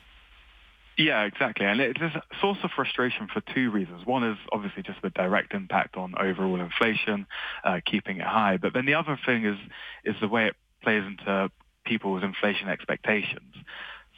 Yeah, exactly. And it's a source of frustration for two reasons. One is obviously just the direct impact on overall inflation, uh, keeping it high. But then the other thing is is the way it plays into people's inflation expectations.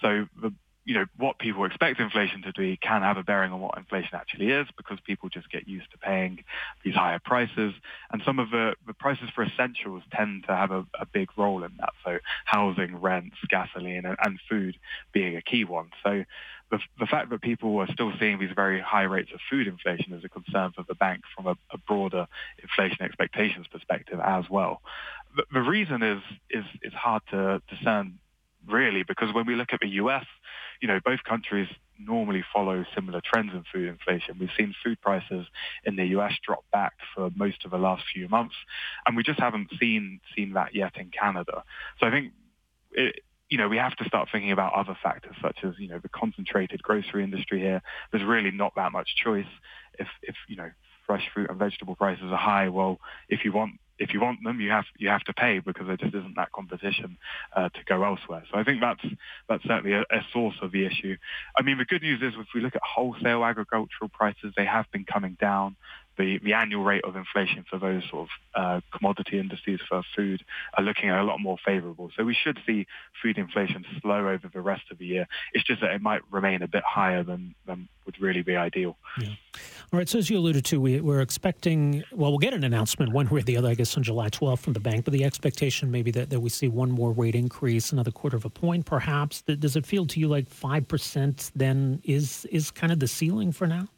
So the you know, what people expect inflation to be can have a bearing on what inflation actually is because people just get used to paying these higher prices. And some of the, the prices for essentials tend to have a, a big role in that. So housing, rents, gasoline, and, and food being a key one. So the, the fact that people are still seeing these very high rates of food inflation is a concern for the bank from a, a broader inflation expectations perspective as well. The, the reason is, is, is hard to discern really because when we look at the US, you know, both countries normally follow similar trends in food inflation. We've seen food prices in the US drop back for most of the last few months, and we just haven't seen seen that yet in Canada. So I think it, you know, we have to start thinking about other factors such as, you know, the concentrated grocery industry here. There's really not that much choice. If, if, you know, fresh fruit and vegetable prices are high, well, if you want if you want them, you have you have to pay because there just isn't that competition uh, to go elsewhere. So I think that's that's certainly a, a, source of the issue. I mean, the good news is if we look at wholesale agricultural prices, they have been coming down the, the annual rate of inflation for those sort of uh, commodity indices for food are looking a lot more favorable. So we should see food inflation slow over the rest of the year. It's just that it might remain a bit higher than, than would really be ideal. Yeah. All right. So as you alluded to, we, we're expecting, well, we'll get an announcement one way or the other, I guess, on July 12th from the bank, but the expectation maybe that, that we see one more rate increase, another quarter of a point perhaps. Does it feel to you like 5% then is, is kind of the ceiling for now?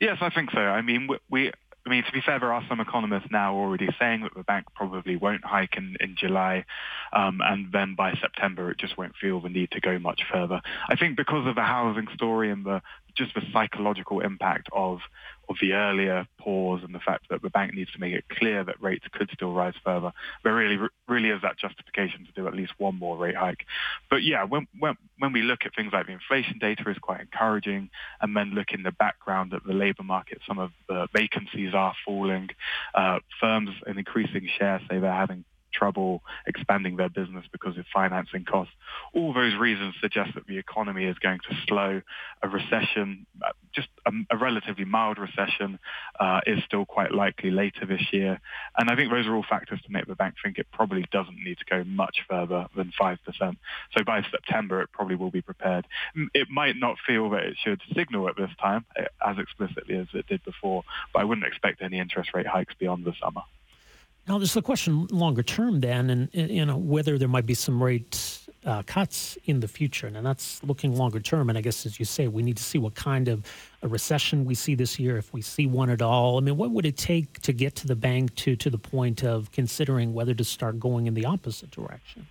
Yes, I think so. I mean, we, I mean, to be fair, there are some economists now already saying that the bank probably won't hike in, in July, um, and then by September it just won't feel the need to go much further. I think because of the housing story and the just the psychological impact of of the earlier pause and the fact that the bank needs to make it clear that rates could still rise further. There really really is that justification to do at least one more rate hike. But yeah, when when when we look at things like the inflation data is quite encouraging, and then look in the background at the labour market, some of the vacancies are falling. Uh, firms, an increasing share, say they're having trouble expanding their business because of financing costs. All those reasons suggest that the economy is going to slow. A recession, just a, a relatively mild recession, uh, is still quite likely later this year. And I think those are all factors to make the bank think it probably doesn't need to go much further than 5%. So by September, it probably will be prepared. It might not feel that it should signal at this time uh, as explicitly as it did before, but I wouldn't expect any interest rate hikes beyond the summer. Now, there's the question longer term, then, and you know whether there might be some rate uh, cuts in the future, and that's looking longer term. And I guess, as you say, we need to see what kind of a recession we see this year, if we see one at all. I mean, what would it take to get to the bank to to the point of considering whether to start going in the opposite direction?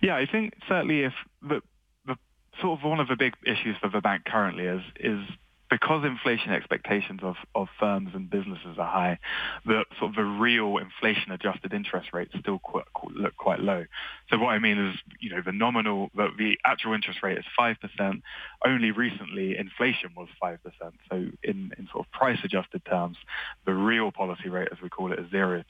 Yeah, I think certainly if the the sort of one of the big issues for the bank currently is is because inflation expectations of, of firms and businesses are high, the sort of the real inflation adjusted interest rates still quite, look quite low. So what I mean is, you know, the nominal, the, the actual interest rate is 5%. Only recently inflation was 5%. So in, in sort of price adjusted terms, the real policy rate, as we call it, is 0%.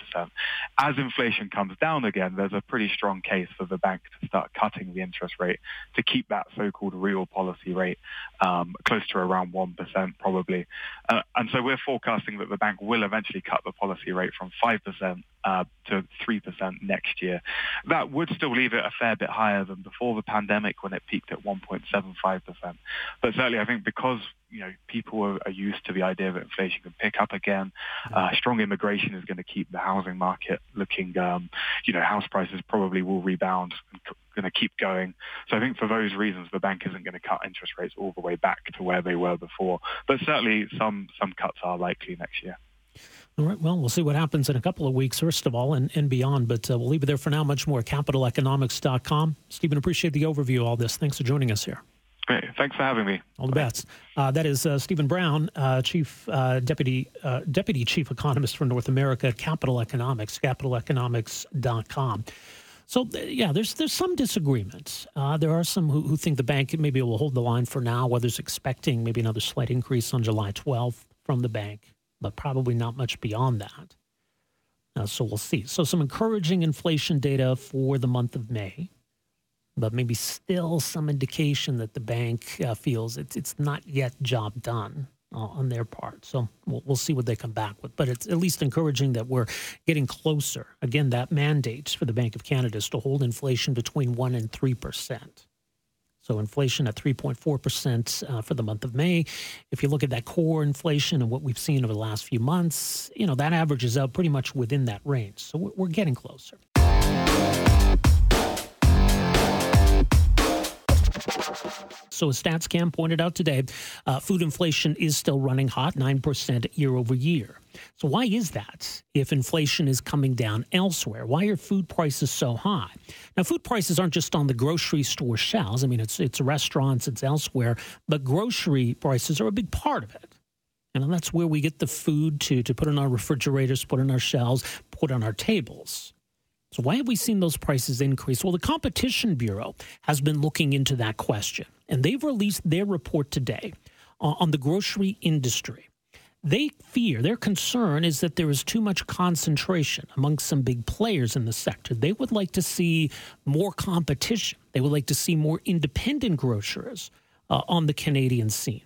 As inflation comes down again, there's a pretty strong case for the bank to start cutting the interest rate to keep that so-called real policy rate um, close to around 1% probably. Uh, and so we're forecasting that the bank will eventually cut the policy rate from 5% uh, to 3% next year. That would still leave it a fair bit higher than before the pandemic when it peaked at 1.75%. But certainly I think because you know people are, are used to the idea that inflation can pick up again, uh, strong immigration is going to keep the housing market looking, um, you know, house prices probably will rebound and going to keep going. So I think for those reasons, the bank isn't going to cut interest rates all the way back to where they were before. But certainly some, some cuts are likely next year. All right. Well, we'll see what happens in a couple of weeks, first of all, and, and beyond. But uh, we'll leave it there for now. Much more capitaleconomics.com. Stephen, appreciate the overview of all this. Thanks for joining us here. Great. Thanks for having me. All the best. Uh, that is uh, Stephen Brown, uh, Chief uh, Deputy uh, Deputy Chief Economist for North America, Capital Economics, capitaleconomics.com. So yeah, there's there's some disagreements. Uh, there are some who, who think the bank maybe will hold the line for now. Others expecting maybe another slight increase on July 12th from the bank, but probably not much beyond that. Uh, so we'll see. So some encouraging inflation data for the month of May, but maybe still some indication that the bank uh, feels it's it's not yet job done uh, on their part. So we'll, we'll see what they come back with. But it's at least encouraging that we're getting closer. Again, that mandate for the Bank of Canada is to hold inflation between 1% and 3%. So inflation at 3.4% uh, for the month of May. If you look at that core inflation and what we've seen over the last few months, you know, that averages out pretty much within that range. So we're, we're getting closer. So, as StatsCan pointed out today, uh, food inflation is still running hot, 9% year over year. So, why is that if inflation is coming down elsewhere? Why are food prices so high? Now, food prices aren't just on the grocery store shelves. I mean, it's, it's restaurants, it's elsewhere, but grocery prices are a big part of it. And that's where we get the food to, to put in our refrigerators, put in our shelves, put on our tables. So, why have we seen those prices increase? Well, the Competition Bureau has been looking into that question, and they've released their report today on the grocery industry. They fear, their concern is that there is too much concentration among some big players in the sector. They would like to see more competition, they would like to see more independent grocers uh, on the Canadian scene.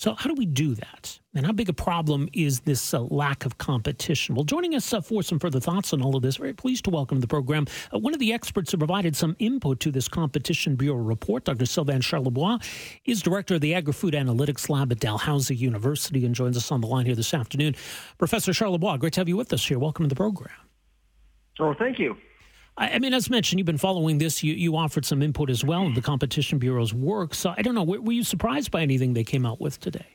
So, how do we do that? And how big a problem is this uh, lack of competition? Well, joining us uh, for some further thoughts on all of this, very pleased to welcome to the program uh, one of the experts who provided some input to this Competition Bureau report. Dr. Sylvain Charlebois is director of the Agri Food Analytics Lab at Dalhousie University and joins us on the line here this afternoon. Professor Charlebois, great to have you with us here. Welcome to the program. Oh, thank you. I mean, as mentioned, you've been following this. You, you offered some input as well in the Competition Bureau's work. So I don't know, were, were you surprised by anything they came out with today?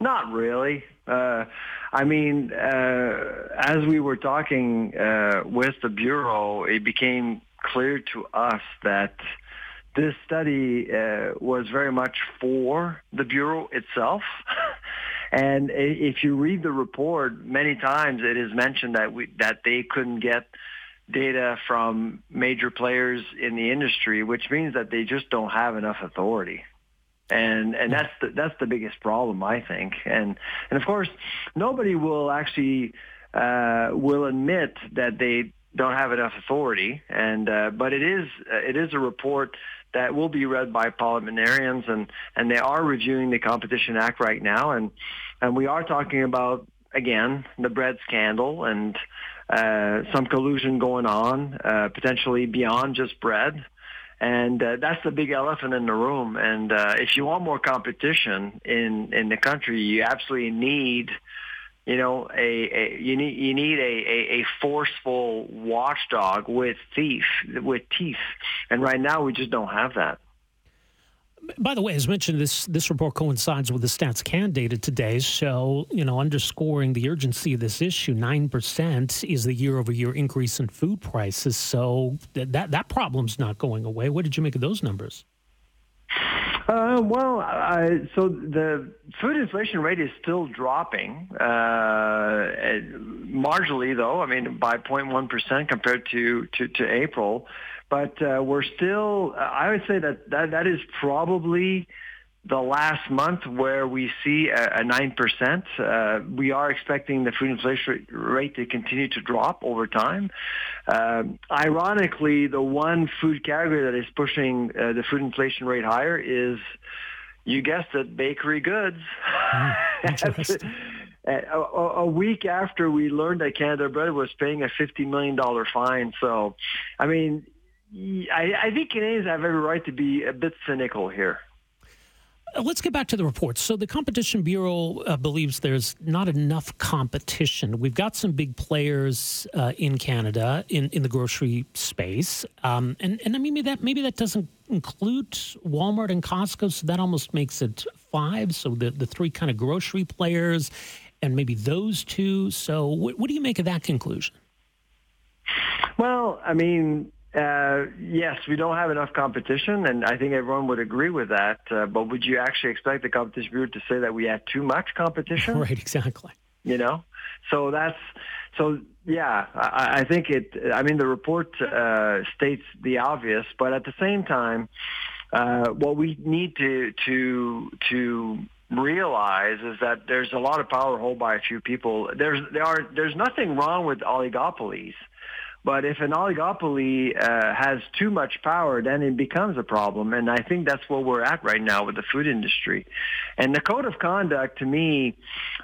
Not really. Uh, I mean, uh, as we were talking uh, with the Bureau, it became clear to us that this study uh, was very much for the Bureau itself. and if you read the report, many times it is mentioned that we, that they couldn't get data from major players in the industry, which means that they just don't have enough authority. And and that's the that's the biggest problem, I think. And and of course, nobody will actually uh, will admit that they don't have enough authority. And uh, but it is it is a report that will be read by parliamentarians, and and they are reviewing the Competition Act right now, and and we are talking about again the bread scandal and uh, some collusion going on, uh, potentially beyond just bread. And uh, that's the big elephant in the room. And uh, if you want more competition in, in the country, you absolutely need, you know, a, a you need you need a, a, a forceful watchdog with teeth with teeth. And right now, we just don't have that. By the way, as mentioned, this this report coincides with the Stats Can data today. So, you know, underscoring the urgency of this issue, nine percent is the year over year increase in food prices. So that that problem's not going away. What did you make of those numbers? Uh, well, so the food inflation rate is still dropping, uh, marginally though. I mean, by 0.1 percent compared to, to to April. But uh, we're still, I would say that, that that is probably the last month where we see a, a 9%. Uh, we are expecting the food inflation rate to continue to drop over time. Um, ironically, the one food category that is pushing uh, the food inflation rate higher is, you guessed it, bakery goods. Mm, a, a, week after we learned that Canada Bread was paying a $50 million fine. So, I mean, I, I think Canadians have every right to be a bit cynical here. Uh, let's get back to the reports. So, the Competition Bureau uh, believes there's not enough competition. We've got some big players uh, in Canada in, in the grocery space, um, and and I mean maybe that maybe that doesn't include Walmart and Costco, so that almost makes it five. So the the three kind of grocery players, and maybe those two. So, what, what do you make of that conclusion? Well, I mean, uh, yes, we don't have enough competition, and I think everyone would agree with that. Uh, but would you actually expect the competition bureau to say that we had too much competition? Right, exactly. You know, so that's so. Yeah, I, I think it. I mean, the report uh, states the obvious, but at the same time, uh, what we need to to to realize is that there's a lot of power held by a few people. There's there are there's nothing wrong with oligopolies. But if an oligopoly uh, has too much power, then it becomes a problem. And I think that's where we're at right now with the food industry. And the code of conduct, to me,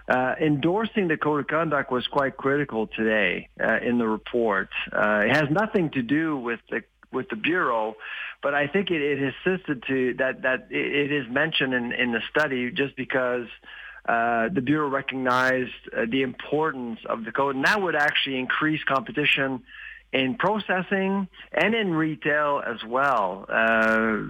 uh, endorsing the code of conduct was quite critical today uh, in the report. Uh, it has nothing to do with the with the bureau, but I think it, it assisted to that that it is mentioned in, in the study just because. Uh, the Bureau recognized uh, the importance of the code, and that would actually increase competition in processing and in retail as well. Uh,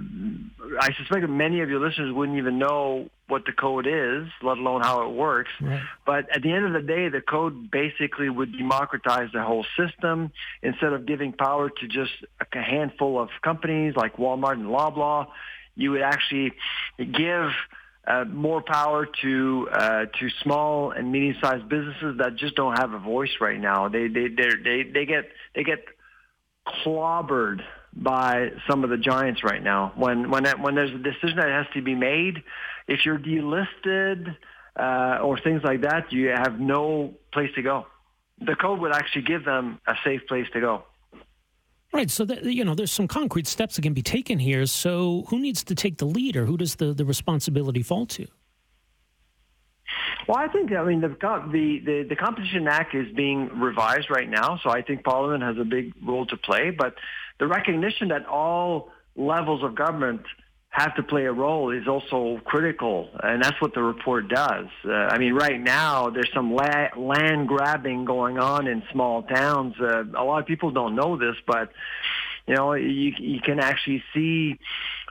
I suspect that many of your listeners wouldn't even know what the code is, let alone how it works. Right. But at the end of the day, the code basically would democratize the whole system instead of giving power to just a handful of companies like Walmart and Loblaw. You would actually give uh, more power to uh, to small and medium-sized businesses that just don't have a voice right now. They they they they get they get clobbered by some of the giants right now. When when when there's a decision that has to be made, if you're delisted uh, or things like that, you have no place to go. The code would actually give them a safe place to go. Right. So, that, you know, there's some concrete steps that can be taken here. So, who needs to take the lead or who does the, the responsibility fall to? Well, I think I mean the, the the the Competition Act is being revised right now, so I think Parliament has a big role to play. But the recognition that all levels of government have to play a role is also critical, and that's what the report does. Uh, I mean, right now there's some la- land grabbing going on in small towns. Uh, a lot of people don't know this, but you know, you you can actually see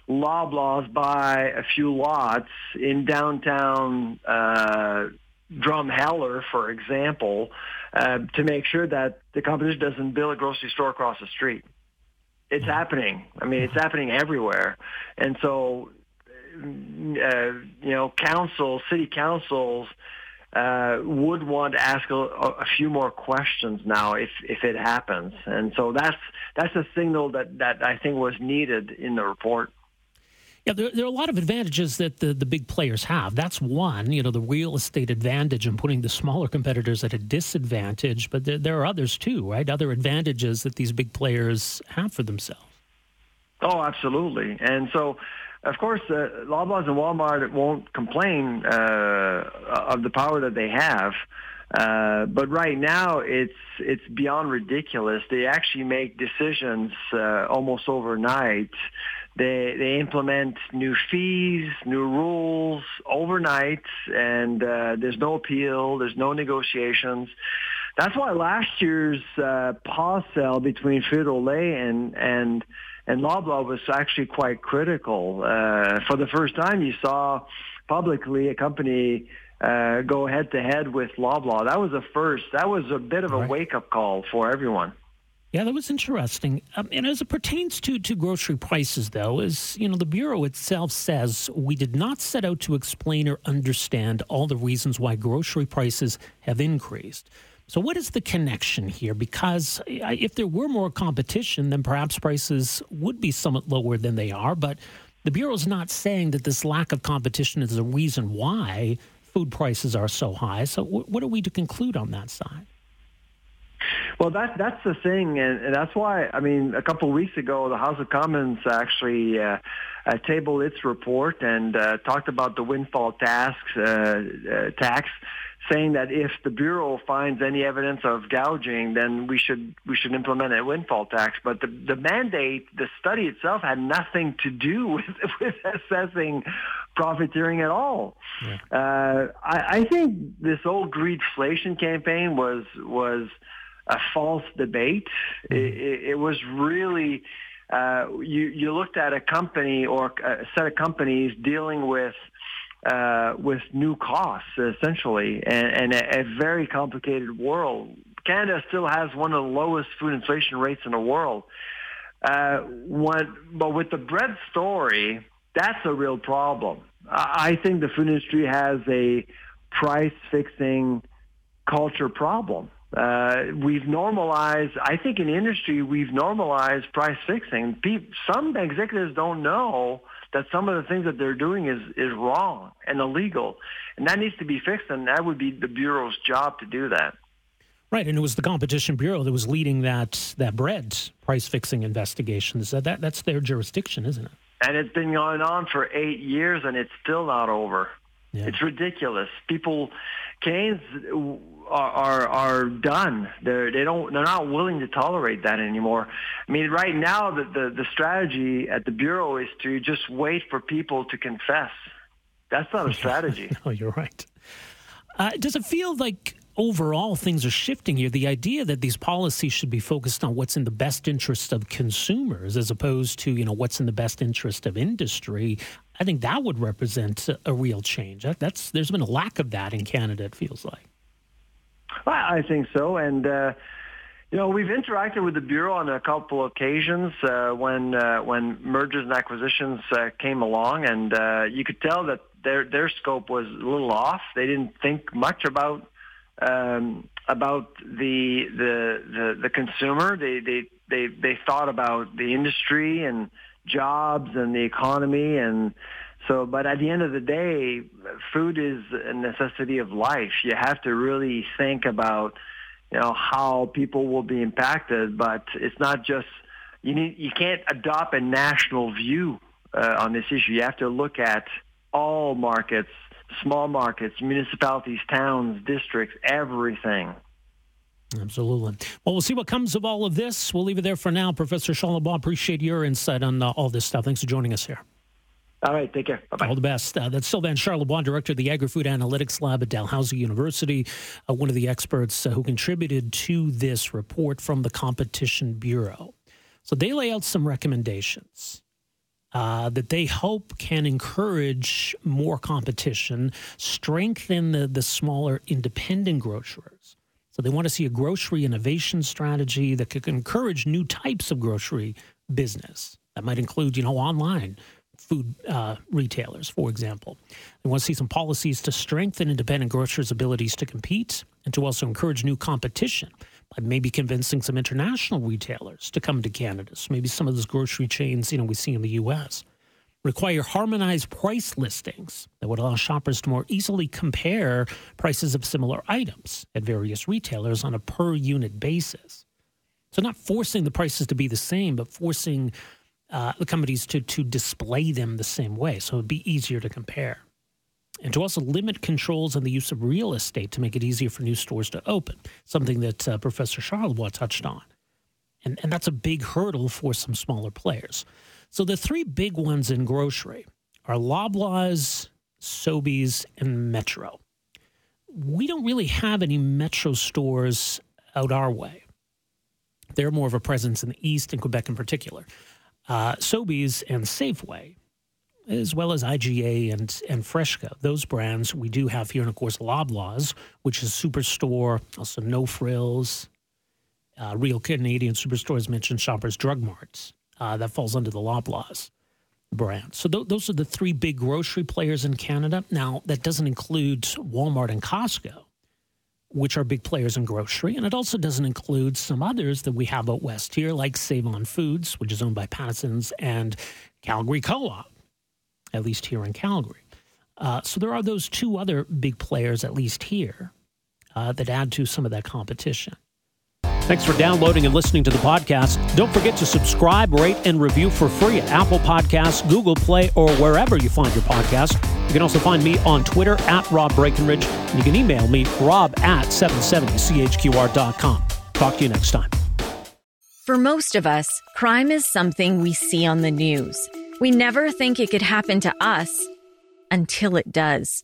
Loblaws buy a few lots in downtown uh, Drumheller, for example, uh, to make sure that the competition doesn't build a grocery store across the street. It's happening. I mean, it's happening everywhere. And so, uh, you know, councils, city councils, uh, would want to ask a, a, few more questions now if, if it happens. And so that's that's a signal that, that I think was needed in the report. Yeah, there, there, are a lot of advantages that the, the big players have. That's one, you know, the real estate advantage and putting the smaller competitors at a disadvantage. But there, there are others too, right? Other advantages that these big players have for themselves. Oh, absolutely. And so, of course, uh, Loblaws and Walmart won't complain uh, of the power that they have. Uh, but right now, it's it's beyond ridiculous. They actually make decisions uh, almost overnight they they implement new fees, new rules overnight, and uh, there's no appeal, there's no negotiations. That's why last year's uh, pause sale between Frito-Lay and and and Loblaw was actually quite critical. Uh, for the first time, you saw publicly a company uh, go head to head with Loblaw. That was a first. That was a bit of a wake up call for everyone. Yeah, that was interesting. Um, and as it pertains to, to grocery prices, though, as you know, the bureau itself says we did not set out to explain or understand all the reasons why grocery prices have increased. So, what is the connection here? Because if there were more competition, then perhaps prices would be somewhat lower than they are. But the bureau is not saying that this lack of competition is the reason why food prices are so high. So, what are we to conclude on that side? Well, that that's the thing, and, and that's why I mean, a couple of weeks ago, the House of Commons actually uh, uh, tabled its report and uh, talked about the windfall tax uh, uh, tax, saying that if the bureau finds any evidence of gouging, then we should we should implement a windfall tax. But the the mandate, the study itself, had nothing to do with with assessing profiteering at all. Yeah. Uh, I, I think this old greedflation campaign was was a false debate. Mm-hmm. It, it, was really uh, you you looked at a company or a set of companies dealing with uh, with new costs essentially, and, and a, a, very complicated world. Canada still has one of the lowest food inflation rates in the world. Uh, one, but with the bread story, that's a real problem. I think the food industry has a price fixing culture problem. Uh, we've normalized, I think in industry, we've normalized price fixing. some executives don't know that some of the things that they're doing is, is wrong and illegal. And that needs to be fixed, and that would be the Bureau's job to do that. Right, and it was the Competition Bureau that was leading that that bread price fixing investigations. That, that that's their jurisdiction, isn't it? And it's been going on for eight years, and it's still not over. Yeah. It's ridiculous. People, Canadians are, are are done. They're they don't they're not willing to tolerate that anymore. I mean, right now the the, the strategy at the bureau is to just wait for people to confess. That's not a strategy. no, you're right. Uh, does it feel like overall things are shifting here? The idea that these policies should be focused on what's in the best interest of consumers as opposed to you know what's in the best interest of industry. I think that would represent a, a real change. That's there's been a lack of that in Canada. It feels like. I think so, and. Uh, you know, we've interacted with the bureau on a couple occasions uh, when uh, when mergers and acquisitions uh, came along, and uh, you could tell that their their scope was a little off. They didn't think much about um, about the, the the the consumer. They they they they thought about the industry and jobs and the economy and so, but at the end of the day, food is a necessity of life. You have to really think about, you know, how people will be impacted. But it's not just you need. You can't adopt a national view uh, on this issue. You have to look at all markets, small markets, municipalities, towns, districts, everything. Absolutely. Well, we'll see what comes of all of this. We'll leave it there for now. Professor Charlebois appreciate your insight on uh, all this stuff. Thanks for joining us here. All right, take care. Bye-bye. All the best. Uh, that's Sylvain Charlebois, director of the Agri-Food Analytics Lab at Dalhousie University, uh, one of the experts uh, who contributed to this report from the Competition Bureau. So they lay out some recommendations uh, that they hope can encourage more competition, strengthen the, the smaller independent grocers. So they want to see a grocery innovation strategy that could encourage new types of grocery business. That might include, you know, online food uh, retailers, for example. They want to see some policies to strengthen independent grocers' abilities to compete and to also encourage new competition by maybe convincing some international retailers to come to Canada. So maybe some of those grocery chains, you know, we see in the U.S. Require harmonized price listings that would allow shoppers to more easily compare prices of similar items at various retailers on a per unit basis. So, not forcing the prices to be the same, but forcing uh, the companies to to display them the same way, so it'd be easier to compare, and to also limit controls on the use of real estate to make it easier for new stores to open. Something that uh, Professor Charlebois touched on, and and that's a big hurdle for some smaller players. So the three big ones in grocery are Loblaws, Sobeys, and Metro. We don't really have any Metro stores out our way. They're more of a presence in the East, and Quebec in particular uh, Sobeys and Safeway, as well as IGA and, and FreshCo. Those brands we do have here, and of course, Loblaws, which is Superstore, also No Frills, uh, Real Canadian Superstores mentioned Shoppers Drug Marts. Uh, that falls under the Loblaws brand. So th- those are the three big grocery players in Canada. Now, that doesn't include Walmart and Costco which are big players in grocery. And it also doesn't include some others that we have out west here, like Save On Foods, which is owned by Pattison's, and Calgary Co op, at least here in Calgary. Uh, so there are those two other big players, at least here, uh, that add to some of that competition. Thanks for downloading and listening to the podcast. Don't forget to subscribe, rate, and review for free at Apple Podcasts, Google Play, or wherever you find your podcast. You can also find me on Twitter at Rob Breckenridge, and you can email me, rob at 770chqr.com. Talk to you next time. For most of us, crime is something we see on the news. We never think it could happen to us until it does.